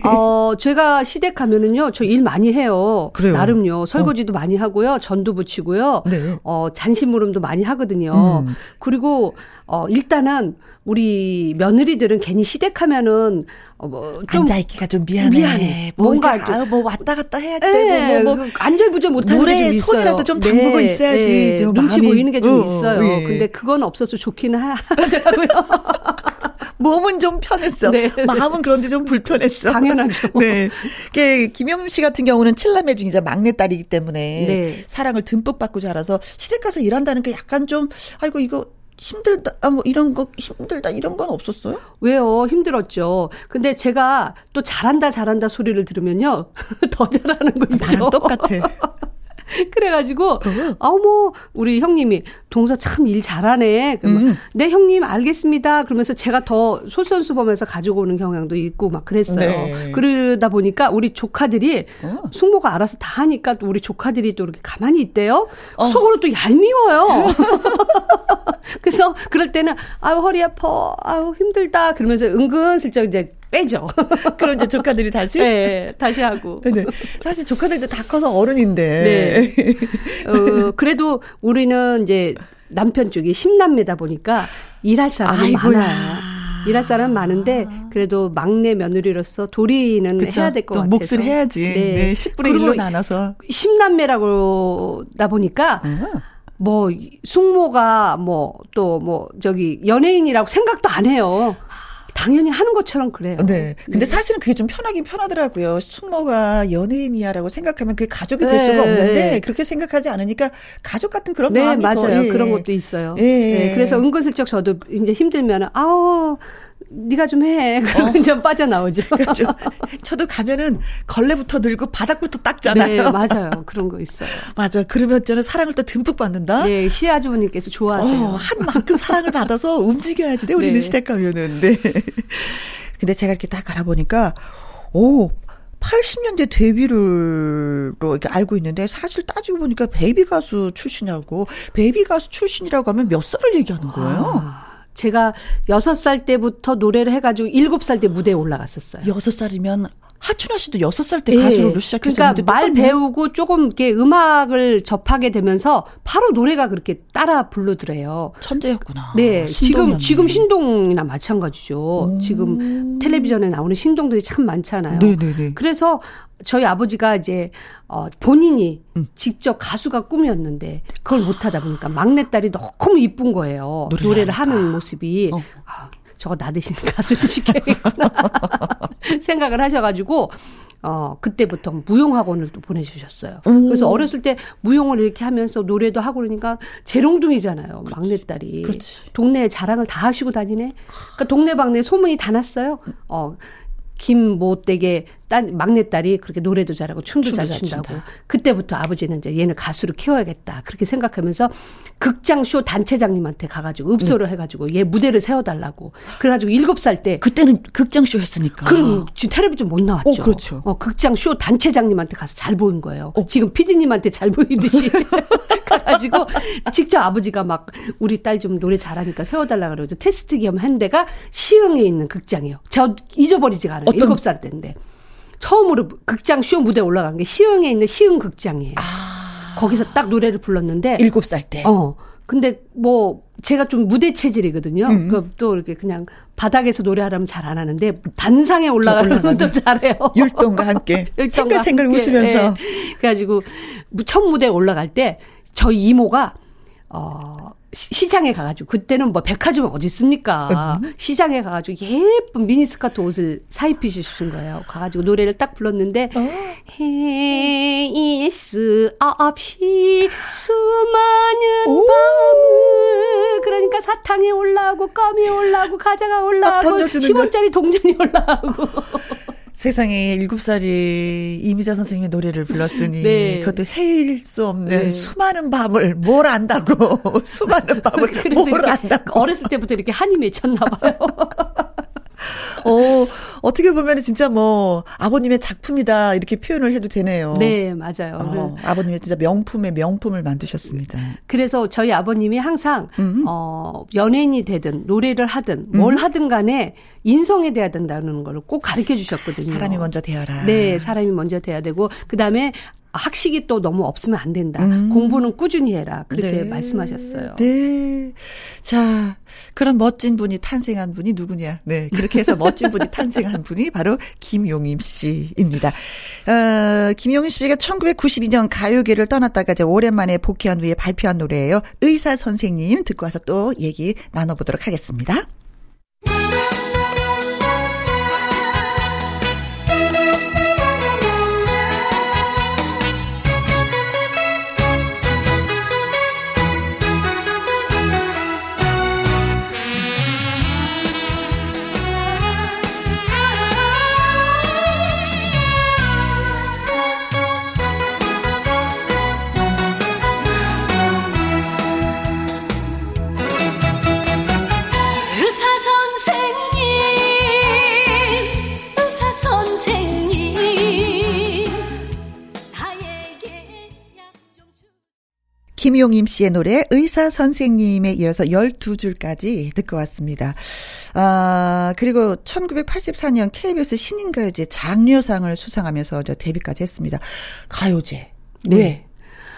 어, 제가 시댁 가면은요, 저 일 많이 해요. 그래요? 나름요. 설거지도 많이 하고요. 전도 붙이고요. 네. 어, 잔심무름도 많이 하거든요. 음. 그리고, 어, 일단은 우리 며느리들은 괜히 시댁 하면은, 어, 뭐, 좀. 앉아있기가 좀 미안해. 미안해. 뭔가, 뭔가 좀- 아유, 뭐 왔다 갔다 해야지 예, 되고, 뭐, 뭐. 그 안절부절 못하는 물에 게좀 있어요. 손이라도 좀 담그고 있어야지 좀 눈치 마음이- 보이는 게좀 어, 있어요. 예. 근데 그건 없어서 좋기는 하- 하더라고요. 몸은 좀 편했어. 네. 마음은 그런데 좀 불편했어. 당연하죠. 네. 그 김영림 씨 같은 경우는 칠남매 중이자 막내딸이기 때문에 네. 사랑을 듬뿍 받고 자라서 시댁 가서 일한다는 게 약간 좀 아이고 이거 힘들다 아, 뭐 이런 거 힘들다 이런 건 없었어요? 왜요? 힘들었죠. 근데 제가 또 잘한다 잘한다 소리를 들으면요. 더 잘하는 거 있죠. 똑같아. 그래가지고 어머 우리 형님이 동서 참 일 잘하네. 그러면 음. 네 형님 알겠습니다. 그러면서 제가 더 솔선수범해서 가지고 오는 경향도 있고 막 그랬어요. 네. 그러다 보니까 우리 조카들이 어. 숙모가 알아서 다 하니까 또 우리 조카들이 또 이렇게 가만히 있대요. 어. 속으로 또 얄미워요. 그래서 그럴 때는 아유 허리 아파, 아유 힘들다 그러면서 은근슬쩍 이제 빼죠. 그럼 이제 조카들이 다시 네, 다시 하고. 네. 사실 조카들도 다 커서 어른인데. 어, 그래도 우리는 이제 남편 쪽이 10남매다 보니까 일할 사람이 아이고야. 많아요. 일할 사람 많은데 그래도 막내 며느리로서 도리는 그쵸? 해야 될것또 같아서. 몫을 해야지. 네. 10분의 그리고 1로 나눠서. 10남매라고다 보니까 음. 뭐 숙모가 뭐 또뭐 저기 연예인이라고 생각도 안 해요. 당연히 하는 것처럼 그래요. 네. 근데 사실은 그게 좀 편하긴 편하더라고요. 숙모가 연예인이야라고 생각하면 그게 가족이 될 네, 수가 없는데 네. 그렇게 생각하지 않으니까 가족 같은 그런 네, 마음이 더, 맞아요. 예. 그런 것도 있어요. 예. 네, 그래서 은근슬쩍 저도 이제 힘들면 아우 네가 좀 해. 그러면 좀 빠져나오죠. 그렇죠. 저도 가면은 걸레부터 들고 바닥부터 닦잖아요. 네, 맞아요. 그런 거 있어요. 맞아. 그러면 저는 사랑을 또 듬뿍 받는다. 네, 시아주부님께서 좋아하세요. 어, 한 만큼 사랑을 받아서 움직여야지. 돼, 우리는 네. 시댁 가면은. 네. 근데 제가 이렇게 딱 알아보니까, 오, 80년대 데뷔를로 이렇게 알고 있는데 사실 따지고 보니까 베이비 가수 출신이라고 베이비 가수 출신이라고 하면 몇 살을 얘기하는 거예요? 아, 제가 여섯 살 때부터 노래를 해가지고 일곱 살 때 무대에 올라갔었어요. 여섯 살이면 하춘화 씨도 여섯 살때 예. 가수로 시작했었는데 그러니까 말 똑같네요. 배우고 조금 이렇게 음악을 접하게 되면서 바로 노래가 그렇게 따라 부르더래요. 천재였구나. 네, 지금 신동이었네. 지금 신동이나 마찬가지죠. 지금 텔레비전에 나오는 신동들이 참 많잖아요. 네네네. 그래서 저희 아버지가 이제 어 본인이 음. 직접 가수가 꿈이었는데 그걸 못하다 보니까 막내 딸이 너무 이쁜 거예요. 노래를 노래를. 하는 모습이 어. 아, 저거 나 대신 가수를 시켜야겠구나 생각을 하셔가지고 어 그때부터 무용학원을 또 보내주셨어요. 그래서 어렸을 때 무용을 이렇게 하면서 노래도 하고 그러니까 재롱둥이잖아요. 막내딸이 그렇지. 동네에 자랑을 다 하시고 다니네. 그러니까 동네방네 소문이 다 났어요. 어. 김모댁의 딸 막내딸이 그렇게 노래도 잘하고 춤도, 춤도 잘잘 춘다고. 춘다. 그때부터 아버지는 이제 얘는 가수를 키워야겠다. 그렇게 생각하면서 극장쇼 단체장님한테 가가지고 읍소를 해가지고 얘 무대를 세워달라고. 그래가지고 일곱 살 때. 그때는 극장쇼 했으니까. 그럼 지금 텔레비전 못 나왔죠. 어, 그렇죠. 어, 극장 쇼 단체장님한테 가서 잘 보인 거예요. 지금 피디님한테 잘 보이듯이 가가지고 직접 아버지가 막 우리 딸 좀 노래 잘하니까 세워달라 그러죠. 테스트 겸 한 데가 시흥에 있는 극장이에요. 저 잊어버리지가 않아요. 일곱 살 때인데 처음으로 극장 쇼 무대 에 올라간 게 시흥에 있는 시흥 극장이에요. 거기서 딱 노래를 불렀는데 일곱 살 때. 어. 근데 뭐 제가 좀 무대 체질이거든요. 음. 그또 이렇게 그냥 바닥에서 노래하려면 잘 안 하는데 단상에 올라가면 또 잘해요. 율동과 함께 율동과 생글생글 함께, 웃으면서 예. 그래가지고 첫 무대 에 올라갈 때 저희 이모가 어 시- 시장에 가가지고 그때는 뭐 백화점 어디 있습니까? 음. 시장에 가가지고 예쁜 미니스커트 옷을 사입해 주신 거예요. 가가지고 노래를 딱 불렀는데 어. 헤이스 없이 수많은 밤을 그러니까 사탕이 올라오고 껌이 올라오고 과자가 올라오고 던져주는 10원짜리 동전이 올라오고 세상에 일곱 살이 이미자 선생님의 노래를 불렀으니 네. 그것도 헤일 수 없는 네. 수많은 밤을 뭘 안다고 수많은 밤을 뭘 안다고 어렸을 때부터 이렇게 한이 맺혔나 봐요. 어 어떻게 보면 진짜 뭐 아버님의 작품이다 이렇게 표현을 해도 되네요. 네, 맞아요. 어, 아버님의 진짜 명품의 명품을 만드셨습니다. 그래서 저희 아버님이 항상 음. 어 연예인이 되든 노래를 하든 뭘 하든 간에 인성에 대해야 된다는 걸 꼭 가르쳐 주셨거든요. 사람이 먼저 되어라. 네, 사람이 먼저 돼야 되고 그다음에 학식이 또 너무 없으면 안 된다. 음. 공부는 꾸준히 해라. 그렇게 네. 말씀하셨어요. 네. 자, 그런 멋진 분이 탄생한 분이 누구냐. 네. 그렇게 해서 멋진 분이 탄생한 분이 바로 김용임 씨입니다. 어, 김용임 씨가 1992년 가요계를 떠났다가 이제 오랜만에 복귀한 후에 발표한 노래예요. 의사 선생님 듣고 와서 또 얘기 나눠보도록 하겠습니다. 김용임 씨의 노래 의사 선생님에 이어서 12줄까지 듣고 왔습니다. 아, 그리고 1984년 KBS 신인가요제 장려상을 수상하면서 저 데뷔까지 했습니다. 가요제. 네.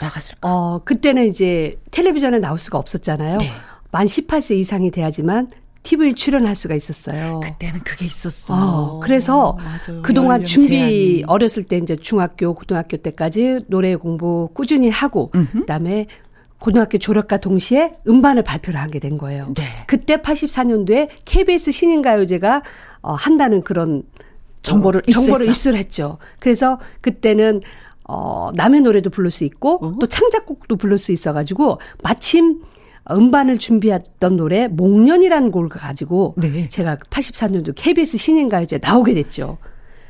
나갔을까? 어, 그때는 이제 텔레비전에 나올 수가 없었잖아요. 네. 만 18세 이상이 돼야지만 TV에 출연할 수가 있었어요. 그때는 그게 있었어. 어, 그래서 맞아요. 그동안 준비 제한이. 어렸을 때 이제 중학교, 고등학교 때까지 노래 공부 꾸준히 하고 그다음에 고등학교 졸업과 동시에 음반을 발표를 하게 된 거예요. 네. 그때 84년도에 KBS 신인가요제가 어, 한다는 그런 정보를 어, 정보를. 입수를 했죠. 그래서 그때는 어, 남의 노래도 부를 수 있고 어? 또 창작곡도 부를 수 있어가지고 마침 음반을 준비했던 노래 목련이라는 곡을 가지고 네. 제가 84년도 KBS 신인가요제 나오게 됐죠.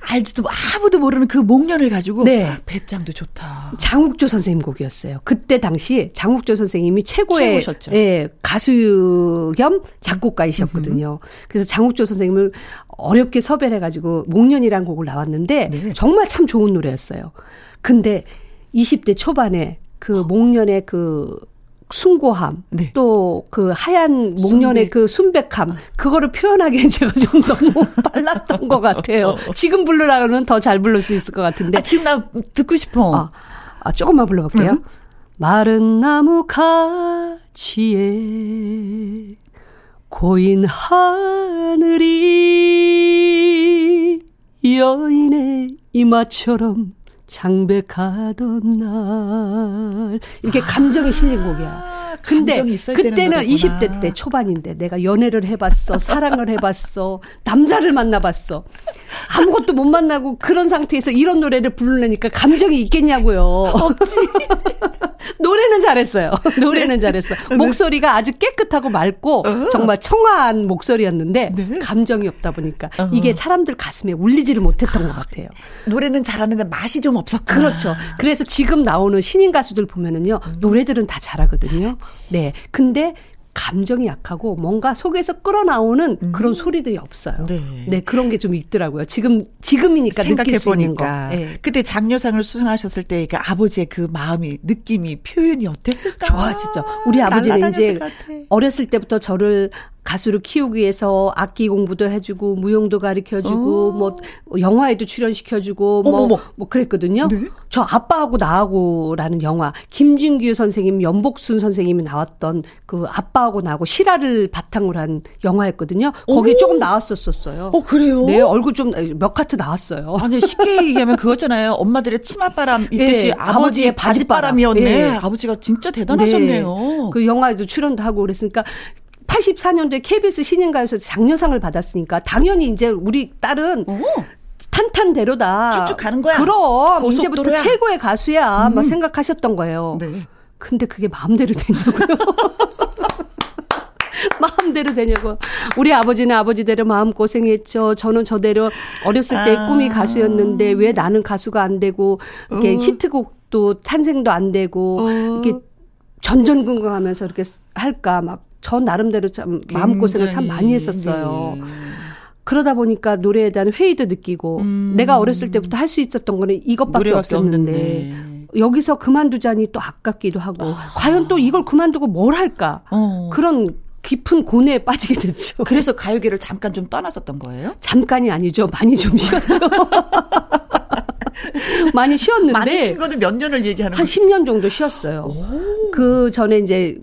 알지도 아무도 모르는 그 목련을 가지고 네. 배짱도 좋다. 장욱조 선생님 곡이었어요. 그때 당시 장욱조 선생님이 최고의 최고셨죠. 예, 가수 겸 작곡가이셨거든요. 그래서 장욱조 선생님을 어렵게 섭외를 해가지고 목련이란 곡을 나왔는데 네. 정말 참 좋은 노래였어요. 근데 20대 초반에 그 목련의 그 숭고함, 네. 또그 하얀 목련의 순백. 그 순백함, 그거를 표현하기엔 제가 좀 너무 빨랐던 것 같아요. 지금 부르라면 더 잘 부를 수 있을 것 같은데. 아, 지금 나 듣고 싶어. 아, 아, 조금만 불러볼게요. 마른 나무 가지에 고인 하늘이 여인의 이마처럼 장백하던 날 이렇게 감정이 실린 곡이야. 근데 감정이 있어야 되는 그때는 노래구나. 20대 때 초반인데 내가 연애를 해봤어, 사랑을 해봤어, 남자를 만나봤어. 아무것도 못 만나고 그런 상태에서 이런 노래를 부르려니까 감정이 있겠냐고요. 없지. 노래는 잘했어요. 노래는 잘했어. 목소리가 아주 깨끗하고 맑고 정말 청아한 목소리였는데 네. 감정이 없다 보니까 어. 이게 사람들 가슴에 울리지를 못했던 것 같아요. 노래는 잘하는데 맛이 좀 없었구나. 그렇죠. 그래서 지금 나오는 신인 가수들 보면은요, 노래들은 다 잘하거든요. 네. 근데 감정이 약하고 뭔가 속에서 끌어나오는 그런 소리들이 없어요. 음. 네. 그런 게 좀 있더라고요. 지금, 지금이니까 생각해. 보니까 네. 그때 장려상을 수상하셨을 때 그 아버지의 그 마음이 느낌이 표현이 어땠을까? 좋아지죠. 우리 아버지는 이제 같아. 어렸을 때부터 저를 가수를 키우기 위해서 악기 공부도 해주고 무용도 가르쳐주고 뭐 영화에도 출연시켜주고 뭐, 어. 어머머. 뭐 그랬거든요. 네. 저 아빠하고 나하고라는 영화 김진규 선생님, 연복순 선생님이 나왔던 그 아빠하고 나하고 실화를 바탕으로 한 영화였거든요. 거기 에 조금 나왔었었어요. 어 그래요? 네, 얼굴 좀 몇 카트 나왔어요. 아니 쉽게 얘기하면 그거잖아요. 엄마들의 치맛바람 있듯이 네, 아버지 아버지의 바짓바람이었네. 바짓바람. 네. 아버지가 진짜 대단하셨네요. 네. 그 영화에도 출연도 하고 그랬으니까 84년도에 KBS 신인가요에서 장려상을 받았으니까 당연히 이제 우리 딸은 오. 탄탄대로다. 쭉쭉 가는 거야. 그럼 고속도로야. 이제부터 최고의 가수야. 막 음. 생각하셨던 거예요. 네. 근데 그게 마음대로 되냐고요. 마음대로 되냐고. 우리 아버지는 아버지대로 마음 고생했죠. 저는 저대로 어렸을 때 아. 꿈이 가수였는데 왜 나는 가수가 안 되고, 이렇게 어. 히트곡도 탄생도 안 되고, 어. 이렇게 전전긍긍하면서 이렇게 할까. 막, 저 나름대로 참 마음고생을 참 많이 했었어요. 네. 그러다 보니까 노래에 대한 회의도 느끼고, 음. 내가 어렸을 때부터 할 수 있었던 거는 이것밖에 없었는데. 여기서 그만두자니 또 아깝기도 하고 과연 또 이걸 그만두고 뭘 할까 어. 그런 깊은 고뇌에 빠지게 됐죠. 그래서 가요계를 잠깐 좀 떠났었던 거예요? 잠깐이 아니죠. 많이 좀 쉬었죠. 많이 쉬었는데 많이 쉰 거는 몇 년을 얘기하는 한 거지? 10년 정도 쉬었어요. 그 전에 이제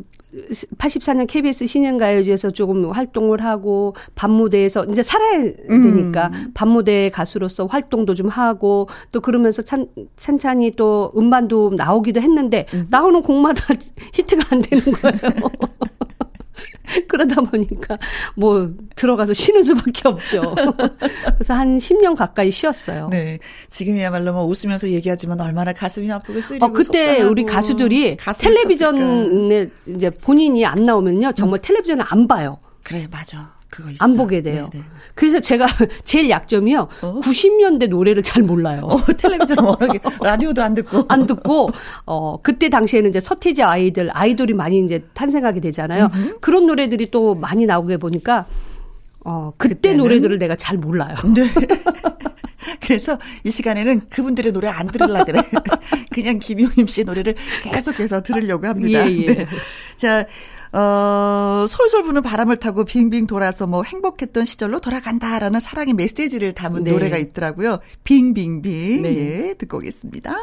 84년 KBS 신년가요제에서 조금 활동을 하고 밤무대에서 이제 살아야 되니까 밤무대 가수로서 활동도 좀 하고 또 그러면서 찬, 찬찬히 또 음반도 나오기도 했는데 나오는 곡마다 히트가 안 되는 거예요. 그러다 보니까 뭐 들어가서 쉬는 수밖에 없죠. 그래서 한 10년 가까이 쉬었어요. 네. 지금이야말로 뭐 웃으면서 얘기하지만 얼마나 가슴이 아프고 쓰리고 어, 그때 우리 가수들이. 텔레비전에 이제 본인이 안 나오면요. 정말 텔레비전을 안 봐요. 그래 맞아. 그거 있어. 안 보게 돼요. 네, 네. 그래서 제가 제일 약점이요. 90년대 노래를 잘 몰라요. 어, 텔레비전 워낙에 라디오도 안 듣고. 안 듣고 어 그때 당시에는 이제 서태지 아이들 아이돌이 많이 이제 탄생하게 되잖아요. 그런 노래들이 또 많이 나오게 보니까 어 그때 그때는? 노래들을 내가 잘 몰라요. 네. 그래서 이 시간에는 그분들의 노래 안 들으려 그래. 그냥 김용임 씨의 노래를 계속해서 들으려고 합니다. 예, 예. 네. 자, 어, 솔솔 부는 바람을 타고 빙빙 돌아서 뭐 행복했던 시절로 돌아간다라는 사랑의 메시지를 담은 네. 노래가 있더라고요. 빙빙빙. 네. 예, 듣고 오겠습니다.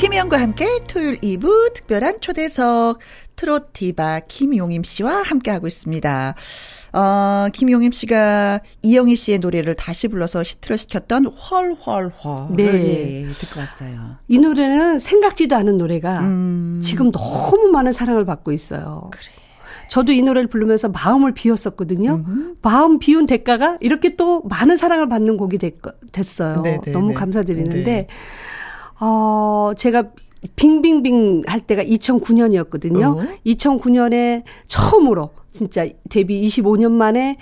김희영과 함께 토요일 2부 특별한 초대석 트롯 디바 김용임 씨와 함께하고 있습니다. 어, 김용임 씨가 이영희 씨의 노래를 다시 불러서 히트를 시켰던 헐헐헐. 네. 예, 듣고 왔어요. 이 노래는 생각지도 않은 노래가 음. 지금 너무 많은 사랑을 받고 있어요. 저도 이 노래를 부르면서 마음을 비웠었거든요. 마음 비운 대가가 이렇게 또 많은 사랑을 받는 곡이 됐, 됐어요. 네, 네, 너무 네. 감사드리는데, 네. 어, 제가 빙빙빙 할 때가 2009년이었거든요. 어? 2009년에 처음으로 진짜 데뷔 25년 만에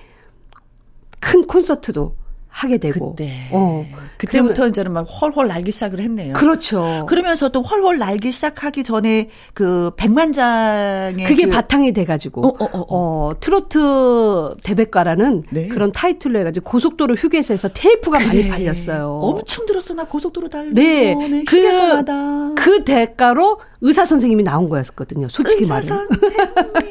큰 콘서트도 하게 되고. 그때. 어. 그때부터 이제는 막 헐헐 날기 시작을 했네요. 그렇죠. 그러면서 또 헐헐 날기 시작하기 전에 그 백만장의 그게 그 바탕이 돼가지고 어, 어, 어, 어. 트로트 대백과라는 네. 그런 타이틀로 해가지고 고속도로 휴게소에서 테이프가 많이 팔렸어요. 엄청 들었어 나 고속도로 달리면서 네, 네, 그- 휴게소마다 그 대가로 의사 선생님이 나온 거였거든요. 솔직히 의사 말해. 선생님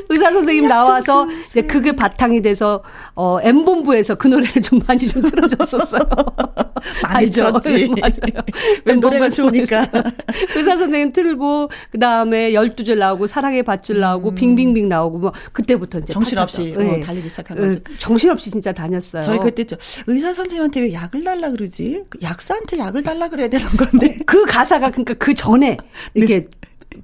의사 선생님 약좀 나와서. 이제 그게 바탕이 돼서 어 M 본부에서 그 노래를 좀 많이 좀 틀어줬었어요. 많이? 들었지 맞아요. 왜 노래가 좋으니까 의사 선생님 틀고 그 다음에 열두 줄 나오고 사랑의 밧줄 나오고 빙빙빙 나오고 뭐 그때부터 이제 음. 정신없이. 어, 네. 달리기 시작한 어, 거죠. 정신없이 진짜 다녔어요. 저희 그때 저 의사 선생님한테 왜 약을 달라 그러지? 그 약사한테 약을 달라 그래야 되는 건데. 그 가사가 그러니까 그 전에 이렇게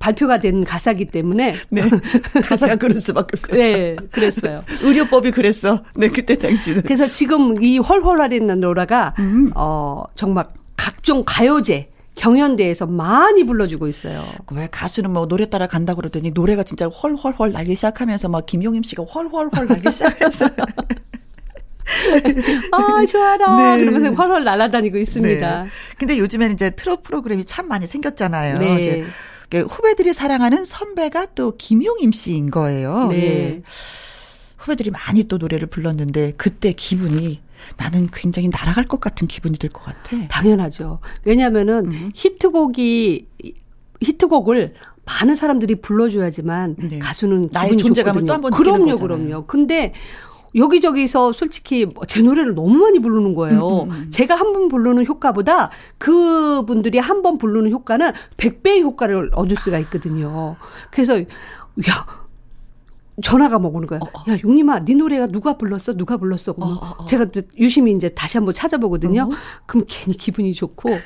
발표가 된 가사기 때문에 네. 가사가 그럴 수밖에 없었어. 네, 그랬어요. 의료법이 그랬어. 네, 그때 당시는. 그래서 지금 이 헐헐하리는 노래가 음. 어 정말 각종 가요제 경연대에서 많이 불러주고 있어요. 왜 가수는 뭐 노래 따라 간다 그러더니 노래가 진짜 헐헐헐 날기 시작하면서 막 김용임 씨가 헐헐헐 날기 시작했어요. 아 좋아라 네. 그러면서 헐헐 날아다니고 있습니다. 네. 근데 요즘에는 이제 트롯 프로그램이 참 많이 생겼잖아요. 네. 이제 그 후배들이 사랑하는 선배가 또 김용임 씨인 거예요. 네. 예. 후배들이 많이 또 노래를 불렀는데 그때 기분이 나는 굉장히 날아갈 것 같은 기분이 들 것 같아. 당연하죠. 왜냐하면은 음. 히트곡이 히트곡을 많은 사람들이 불러줘야지만 네. 가수는 나의 존재감을 좋거든요. 또한번 느끼는 그럼요. 그럼요. 근데 여기저기서 솔직히 뭐제 노래를 너무 많이 부르는 거예요. 음, 제가 한 번 부르는 효과보다 그분들이 한 번 부르는 효과는 100배의 효과를 얻을 수가 있거든요. 그래서 야 전화가 막 오는 거야. 야, 용님아, 네 노래가 누가 불렀어? 누가 불렀어? 그러면 제가 또 유심히 이제 다시 한번 찾아보거든요. 그럼 괜히 기분이 좋고, 야,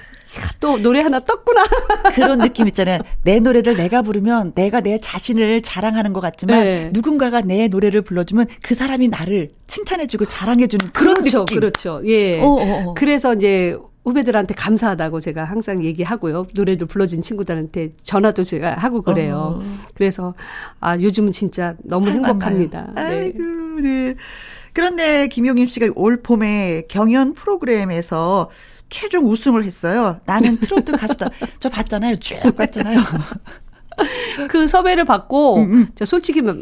또 노래 하나 떴구나. 그런 느낌 있잖아요. 내 노래를 내가 부르면 내가 내 자신을 자랑하는 것 같지만 네. 누군가가 내 노래를 불러주면 그 사람이 나를 칭찬해주고 자랑해주는 그런 그렇죠, 느낌. 그렇죠. 예. 어, 어, 어. 그래서 이제 후배들한테 감사하다고 제가 항상 얘기하고요. 노래를 불러준 친구들한테 전화도 제가 하고 그래요. 그래서 아 요즘은 진짜 너무. 행복합니다. 네. 아이고, 네. 그런데 김용임 씨가 올 봄에 경연 프로그램에서 최종 우승을 했어요. 나는 트로트 가수다. 저 봤잖아요. 쭉 봤잖아요. 그 섭외를 받고 음, 제가 솔직히 뭐,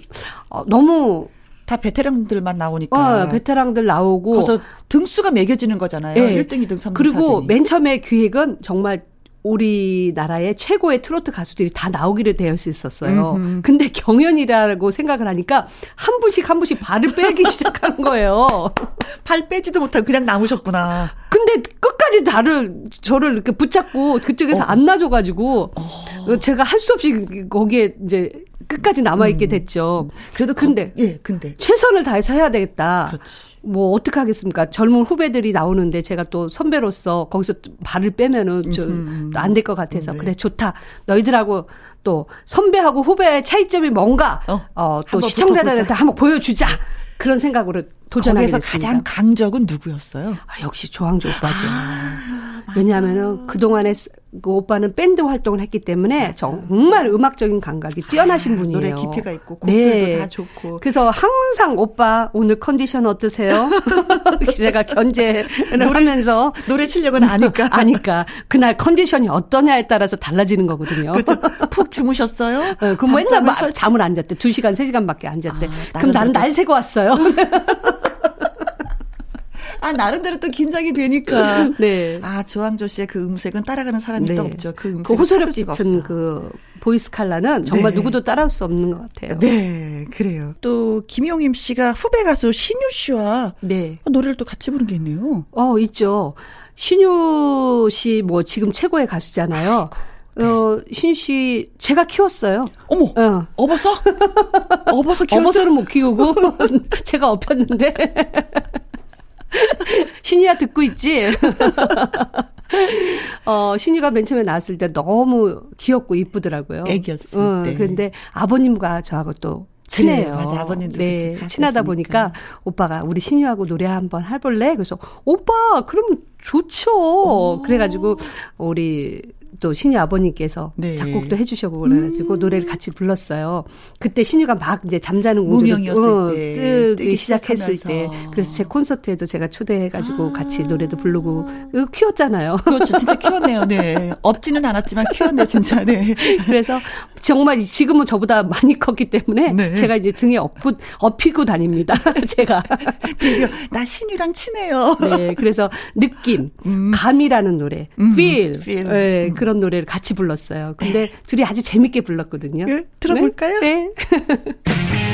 어, 너무 다 베테랑들만 나오니까. 어, 베테랑들 나오고 거기서 등수가 매겨지는 거잖아요. 예. 1등, 2등, 3등, 그리고 4등이. 맨 처음에 기획은 정말 우리나라의 최고의 트로트 가수들이 다 나오기로 되어 있었어요. 근데 경연이라고 생각을 하니까 한 분씩 한 분씩 발을 빼기 시작한 거예요. 팔 빼지도 못하고 그냥 남으셨구나. 근데 끝까지 나를 저를 이렇게 붙잡고 그쪽에서 안 놔줘가지고 제가 할 수 없이 거기에 이제 끝까지 남아 있게 됐죠. 그래도 근데 거- 예, 근데. 최선을 다해서 해야 되겠다. 그렇지. 뭐 어떻게 하겠습니까? 젊은 후배들이 나오는데 제가 또 선배로서 거기서 좀 발을 빼면은 좀 안 될 것 같아서 네. 그래 좋다. 너희들하고 또 선배하고 후배의 차이점이 뭔가 어, 어, 또 시청자들한테. 한번 보여주자. 그런 생각으로 도전하게 거기서 됐습니다. 가장 강적은 누구였어요? 아, 역시 조항조 오빠죠. 왜냐하면은 그동안에 스- 그 오빠는 밴드 활동을 했기 때문에 정말 음악적인 감각이 뛰어나신 아, 분이에요. 노래 깊이가 있고 곡들도 다 좋고. 그래서 항상 오빠 오늘 컨디션 어떠세요? 제가 견제를 하면서 노래 실력은 아니까. 아니까 그날 컨디션이 어떠냐에 따라서 달라지는 거거든요. 그렇죠. 푹 주무셨어요? 어, 그럼 맨날 막 설치- 잠을 안 잤대. 2시간, 3시간밖에 안 잤대. 아, 그럼 나는 날 새고 왔어요. 아, 나름대로 또 긴장이 되니까. 네. 아, 조항조 씨의 그 음색은 따라가는 사람이 네. 또 없죠. 그 음색. 그 호소력 짙은 그 보이스 칼라는 정말 네. 누구도 따라올 수 없는 것 같아요. 네, 그래요. 또, 김용임 씨가 후배 가수 신유 씨와 네. 노래를 또 같이 부른 게 있네요. 어, 있죠. 신유 씨 뭐 지금 최고의 가수잖아요. 어, 신유 씨 제가 키웠어요. 어머, 어. 업어서? 업어서 키웠어? 업어서는 못 키우고 제가 업혔는데 신이야 듣고 있지? 어, 신이가 맨 처음에 나왔을 때 너무 귀엽고 이쁘더라고요. 애기였을 어, 때. 그런데 아버님과 저하고 또 친해요. 그래요. 맞아. 아버님도 네, 친하다. 보니까 오빠가 우리 신유하고 노래 한번 해볼래? 그래서 오빠 그럼 좋죠. 그래가지고 우리 또 신유 아버님께서 네. 작곡도 해주셔고 그래가지고 노래를 같이 불렀어요. 그때 신유가 막 이제 잠자는 공주를 무명이었을 때, 뜨기 뜨기 시작했을 때, 시작하면서. 그래서 제 콘서트에도 제가 초대해가지고 같이 노래도 부르고 이거 키웠잖아요. 그렇죠. 진짜 키웠네요. 네. 업지는 않았지만 키웠네, 진짜. 네. 그래서 정말 지금은 저보다 많이 컸기 때문에 네. 제가 이제 등에 업고 업히고 다닙니다. 제가. 나 신유랑 친해요. 네, 그래서 느낌, 감이라는 노래, feel, feel. 네, 음. 그런 노래를 같이 불렀어요. 근데 둘이 아주 재밌게 불렀거든요. 예, 들어볼까요? 네. 네.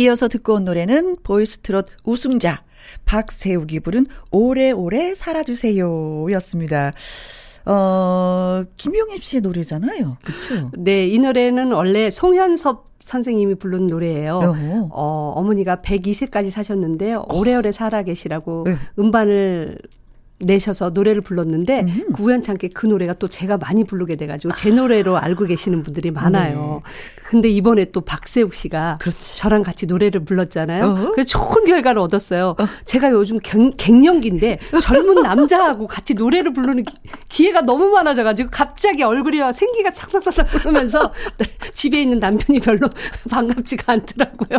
이어서 듣고 온 노래는 보이스트롯 우승자 박세욱이 부른 오래오래 살아주세요 였습니다. 어, 김용입 씨의 노래잖아요. 그렇죠? 네, 이 노래는 원래 송현섭 선생님이 부른 노래예요. 어. 어, 어머니가 102세까지 사셨는데요. 오래오래 살아 계시라고 네. 음반을 내셔서 노래를 불렀는데 음. 그 우연찮게 그 노래가 또 제가 많이 부르게 돼가지고 제 노래로 알고 계시는 분들이 많아요. 근데 이번에 또 박세욱 씨가 네. 그렇지. 저랑 같이 노래를 불렀잖아요. 어. 그래서 좋은 결과를 얻었어요. 제가 요즘 갱, 갱년기인데 젊은 남자하고 같이 노래를 부르는 기, 기회가 너무 많아져가지고 갑자기 얼굴이 생기가 싹싹싹싹 흐르면서 집에 있는 남편이 별로 반갑지가 않더라고요.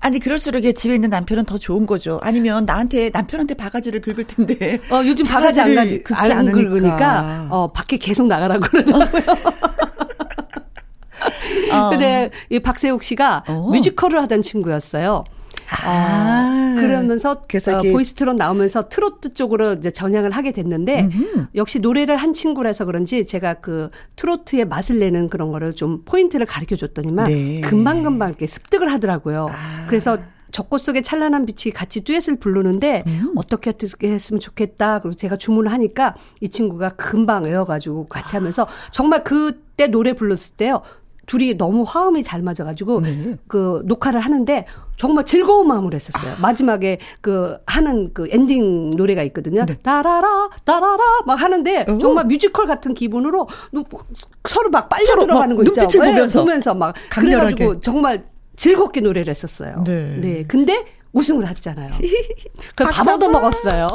아니 그럴수록 집에 있는 남편은 더 좋은 거죠. 아니면 나한테 남편한테 바가지를 긁을 텐데. 어, 요즘 바가지 안 긁지 안 않으니까. 긁으니까, 어, 밖에 계속 나가라고 그러더라고요. 어. 근데 이 박세욱 씨가 어. 뮤지컬을 하던 친구였어요. 아. 어, 그러면서 그래서 어, 보이스트롯 나오면서 트로트 쪽으로 이제 전향을 하게 됐는데 역시 노래를 한 친구라서 그런지 제가 그 트로트의 맛을 내는 그런 거를 좀 포인트를 가르쳐 줬더니만 네. 금방금방 이렇게 습득을 하더라고요. 그래서 저 꽃 속에 찬란한 빛이 같이 듀엣을 부르는데 어떻게 어떻게 했으면 좋겠다. 그리고 제가 주문을 하니까 이 친구가 금방 외워가지고 같이 하면서 정말 그때 노래 불렀을 때요. 둘이 너무 화음이 잘 맞아가지고 그 녹화를 하는데 정말 즐거운 마음으로 했었어요. 마지막에 그 하는 그 엔딩 노래가 있거든요. 따라라 따라라 막 하는데 정말 뮤지컬 같은 기분으로 서로 막 빨려 서로 들어가는 막 거 있죠. 눈빛을 네, 보면서. 보면서 막 강렬하게. 그래가지고 정말 즐겁게 노래를 했었어요. 네. 근데 우승을 했잖아요. 그 밥 얻어 먹었어요.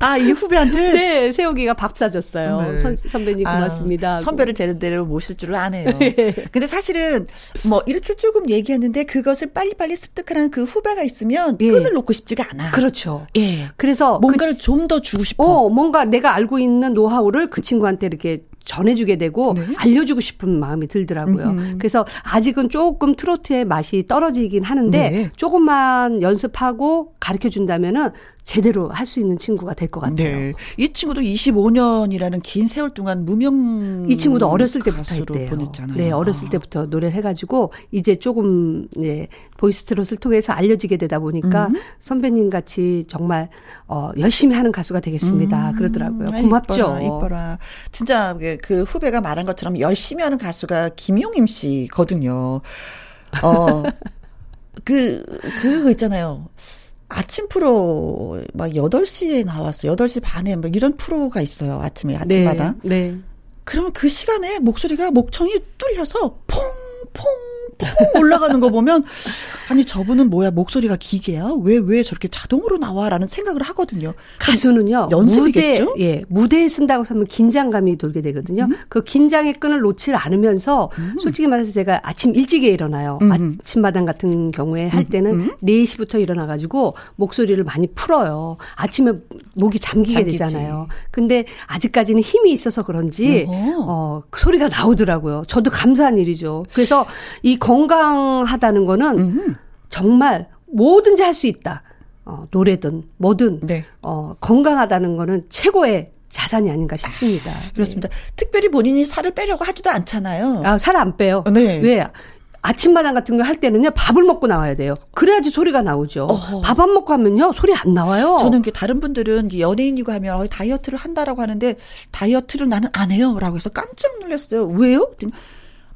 아, 이 후배한테? 네, 세욱이가 밥 사줬어요. 네. 선, 선배님 고맙습니다. 아. 선배를 제대로 모실 줄을 아네요. 근데 사실은 뭐 이렇게 조금 얘기했는데 그것을 빨리빨리 습득하는 그 후배가 있으면 예. 끈을 놓고 싶지가 않아. 그렇죠. 예. 그래서 뭔가를 그, 좀더 주고 싶어. 어, 뭔가 내가 알고 있는 노하우를 그 친구한테 이렇게 전해주게 되고 네. 알려주고 싶은 마음이 들더라고요. 그래서 아직은 조금 트로트의 맛이 떨어지긴 하는데 네. 조금만 연습하고 가르쳐 준다면은 제대로 할 수 있는 친구가 될 것 같아요. 네. 이 친구도 25년이라는 긴 세월 동안 무명 이 친구도 어렸을 때부터 했대요. 보냈잖아요. 네, 어렸을 때부터 노래를 해가지고 이제 조금 예, 보이스트롯을 통해서 알려지게 되다 보니까 음. 선배님 같이 정말 어, 열심히 하는 가수가 되겠습니다. 그러더라고요. 아, 고맙죠. 이뻐라, 이뻐라. 진짜 그- 그 후배가 말한 것처럼 열심히 하는 가수가 김용임 씨거든요. 어, 그, 그거 있잖아요. 아침 프로 막 8시에 나왔어. 8시 반에 막 이런 프로가 있어요. 아침에, 아침마다. 네. 네. 그러면 그 시간에 목소리가 목청이 뚫려서 퐁, 퐁, 툭 올라가는 거 보면 아니 저분은 뭐야 목소리가 기계야? 왜 왜 저렇게 자동으로 나와라는 생각을 하거든요. 가수는요 연습이겠죠? 무대 예 무대에 쓴다고 하면 긴장감이 돌게 되거든요. 음. 그 긴장의 끈을 놓지 않으면서 솔직히 말해서 제가 아침 일찍에 일어나요. 음. 아침마당 같은 경우에 할 때는 4시부터 일어나 가지고 목소리를 많이 풀어요. 아침에 목이 잠기게 잠기지. 되잖아요. 근데 아직까지는 힘이 있어서 그런지. 어, 그 소리가 나오더라고요. 저도 감사한 일이죠. 그래서 이 건강하다는 거는 음. 정말 뭐든지 할 수 있다. 어, 노래든 뭐든 네. 어, 건강하다는 거는 최고의 자산이 아닌가 싶습니다. 그렇습니다. 특별히 본인이 살을 빼려고 하지도 않잖아요. 아, 살 안 빼요. 네. 왜? 아침마당 같은 거 할 때는요, 밥을 먹고 나와야 돼요. 그래야지 소리가 나오죠. 밥 안 먹고 하면요, 소리 안 나와요. 저는 이게 다른 분들은 연예인이고 하면 어, 다이어트를 한다라고 하는데 다이어트를 나는 안 해요라고 해서 깜짝 놀랐어요. 왜요?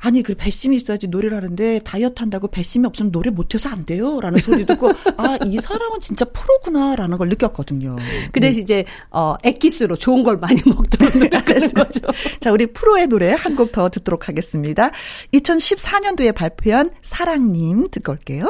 아니 그 배심이 있어야지 노래를 하는데 다이어트 한다고 배심이 없으면 노래 못해서 안 돼요라는 소리 듣고 아 이 사람은 진짜 프로구나라는 걸 느꼈거든요. 그 대신 이제, 어, 액기스로 좋은 걸 많이 먹도록 노력하는 거죠. 자, 우리 프로의 노래 한 곡 더 듣도록 하겠습니다. 2014년도에 발표한 사랑님 듣고 올게요.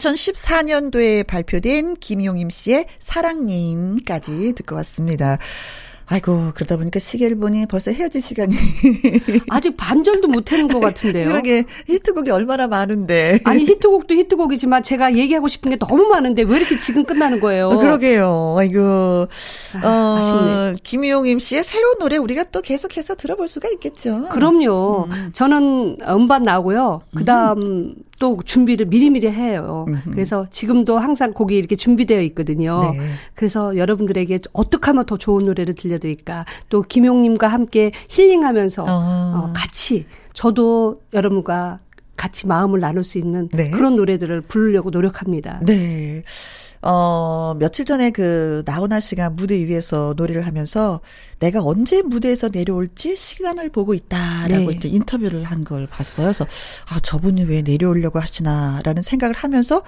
2014년도에 발표된 김용임 씨의 사랑님까지 듣고 왔습니다. 아이고, 그러다 보니까 시계를 보니 벌써 헤어질 시간이. 아직 반절도 못 하는 것 같은데요. 그러게, 히트곡이 얼마나 많은데. 아니, 히트곡도 히트곡이지만 제가 얘기하고 싶은 게 너무 많은데 왜 이렇게 지금 끝나는 거예요? 어, 그러게요. 아이고. 아, 어, 아쉽네. 김용임 씨의 새로운 노래 우리가 또 계속해서 들어볼 수가 있겠죠. 그럼요. 저는 음반 나오고요. 그 다음 또 준비를 미리미리 해요. 그래서 지금도 항상 곡이 이렇게 준비되어 있거든요. 네. 그래서 여러분들에게 어떻게 하면 더 좋은 노래를 들려드릴까. 또 김용님과 함께 힐링하면서 어. 어, 같이 저도 여러분과 같이 마음을 나눌 수 있는 네. 그런 노래들을 부르려고 노력합니다. 네. 어, 며칠 전에 그 나훈아 씨가 무대 위에서 노래를 하면서 내가 언제 무대에서 내려올지 시간을 보고 있다라고 네. 이제 인터뷰를 한 걸 봤어요. 그래서 아, 저분이 왜 내려오려고 하시나라는 생각을 하면서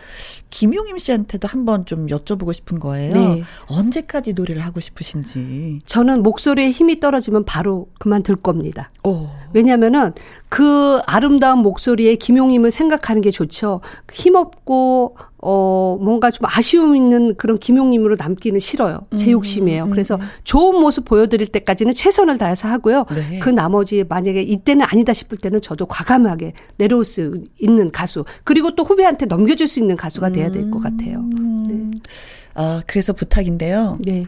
김용임 씨한테도 한번 좀 여쭤보고 싶은 거예요. 네. 언제까지 노래를 하고 싶으신지. 저는 목소리에 힘이 떨어지면 바로 그만둘 겁니다. 오. 왜냐면은 그 아름다운 목소리에 김용임을 생각하는 게 좋죠. 힘없고 어 뭔가 좀 아쉬움 있는 그런 김용임으로 남기는 싫어요. 제 음, 욕심이에요. 그래서 좋은 모습 보여드릴 때까지는 최선을 다해서 하고요. 네. 그 나머지 만약에 이때는 아니다 싶을 때는 저도 과감하게 내려올 수 있는 가수 그리고 또 후배한테 넘겨줄 수 있는 가수가 돼야 될 것 같아요. 아, 그래서 부탁인데요. 네.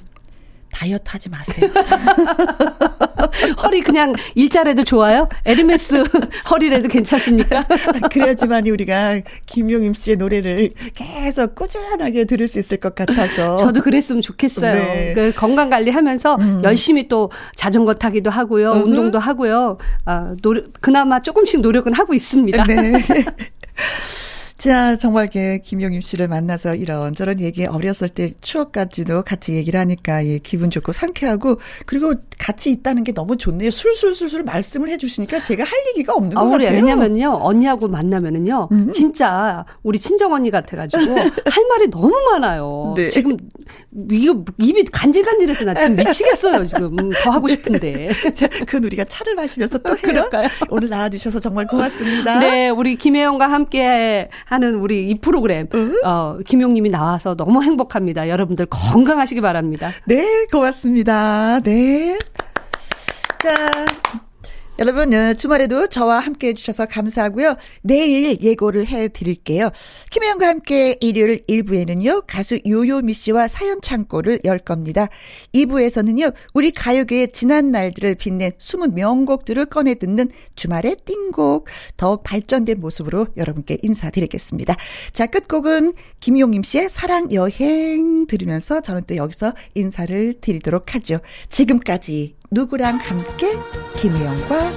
다이어트 하지 마세요. 허리 그냥 일자래도 좋아요? 에르메스 허리라도 괜찮습니까? 그래야지만 우리가 김용임 씨의 노래를 계속 꾸준하게 들을 수 있을 것 같아서. 저도 그랬으면 좋겠어요. 네. 음. 그 건강 관리하면서 열심히 또 자전거 타기도 하고요, 운동도 하고요. 아, 노력 그나마 조금씩 노력은 하고 있습니다. 네. 자, 정말 그 김용임 씨를 만나서 이런저런 얘기 어렸을 때 추억까지도 같이 얘기를 하니까 예, 기분 좋고 상쾌하고 그리고 같이 있다는 게 너무 좋네요. 술술술술 말씀을 해 주시니까 제가 할 얘기가 없는 것 아. 같아요. 왜냐면요, 언니하고 만나면은요, 음. 진짜 우리 친정 언니 같아 가지고 할 말이 너무 많아요. 네. 지금 이거 입이 간질간질해서 나 지금 미치겠어요. 지금 음, 더 하고 싶은데. 자, 그건 우리가 차를 마시면서 또 해요. 그럴까요? 오늘 나와 주셔서 정말 고맙습니다. 네, 우리 김혜영과 함께 하는 우리 이 프로그램, 어, 김용님이 나와서 너무 행복합니다. 여러분들 건강하시기 바랍니다. 네, 고맙습니다. 네. 자, 여러분, 어, 주말에도 저와 함께 해 주셔서 감사하고요. 내일 예고를 해드릴게요. 김혜영과 함께 일요일 1부에는요, 가수 요요미 씨와 사연 창고를 열 겁니다. 2부에서는요, 우리 가요계의 지난 날들을 빛낸 숨은 명곡들을 꺼내 듣는 주말의 띵곡, 더욱 발전된 모습으로 여러분께 인사드리겠습니다. 자, 끝곡은 김용임 씨의 사랑 여행 들으면서 저는 또 여기서 인사를 드리도록 하죠. 지금까지 누구랑 함께 김혜영과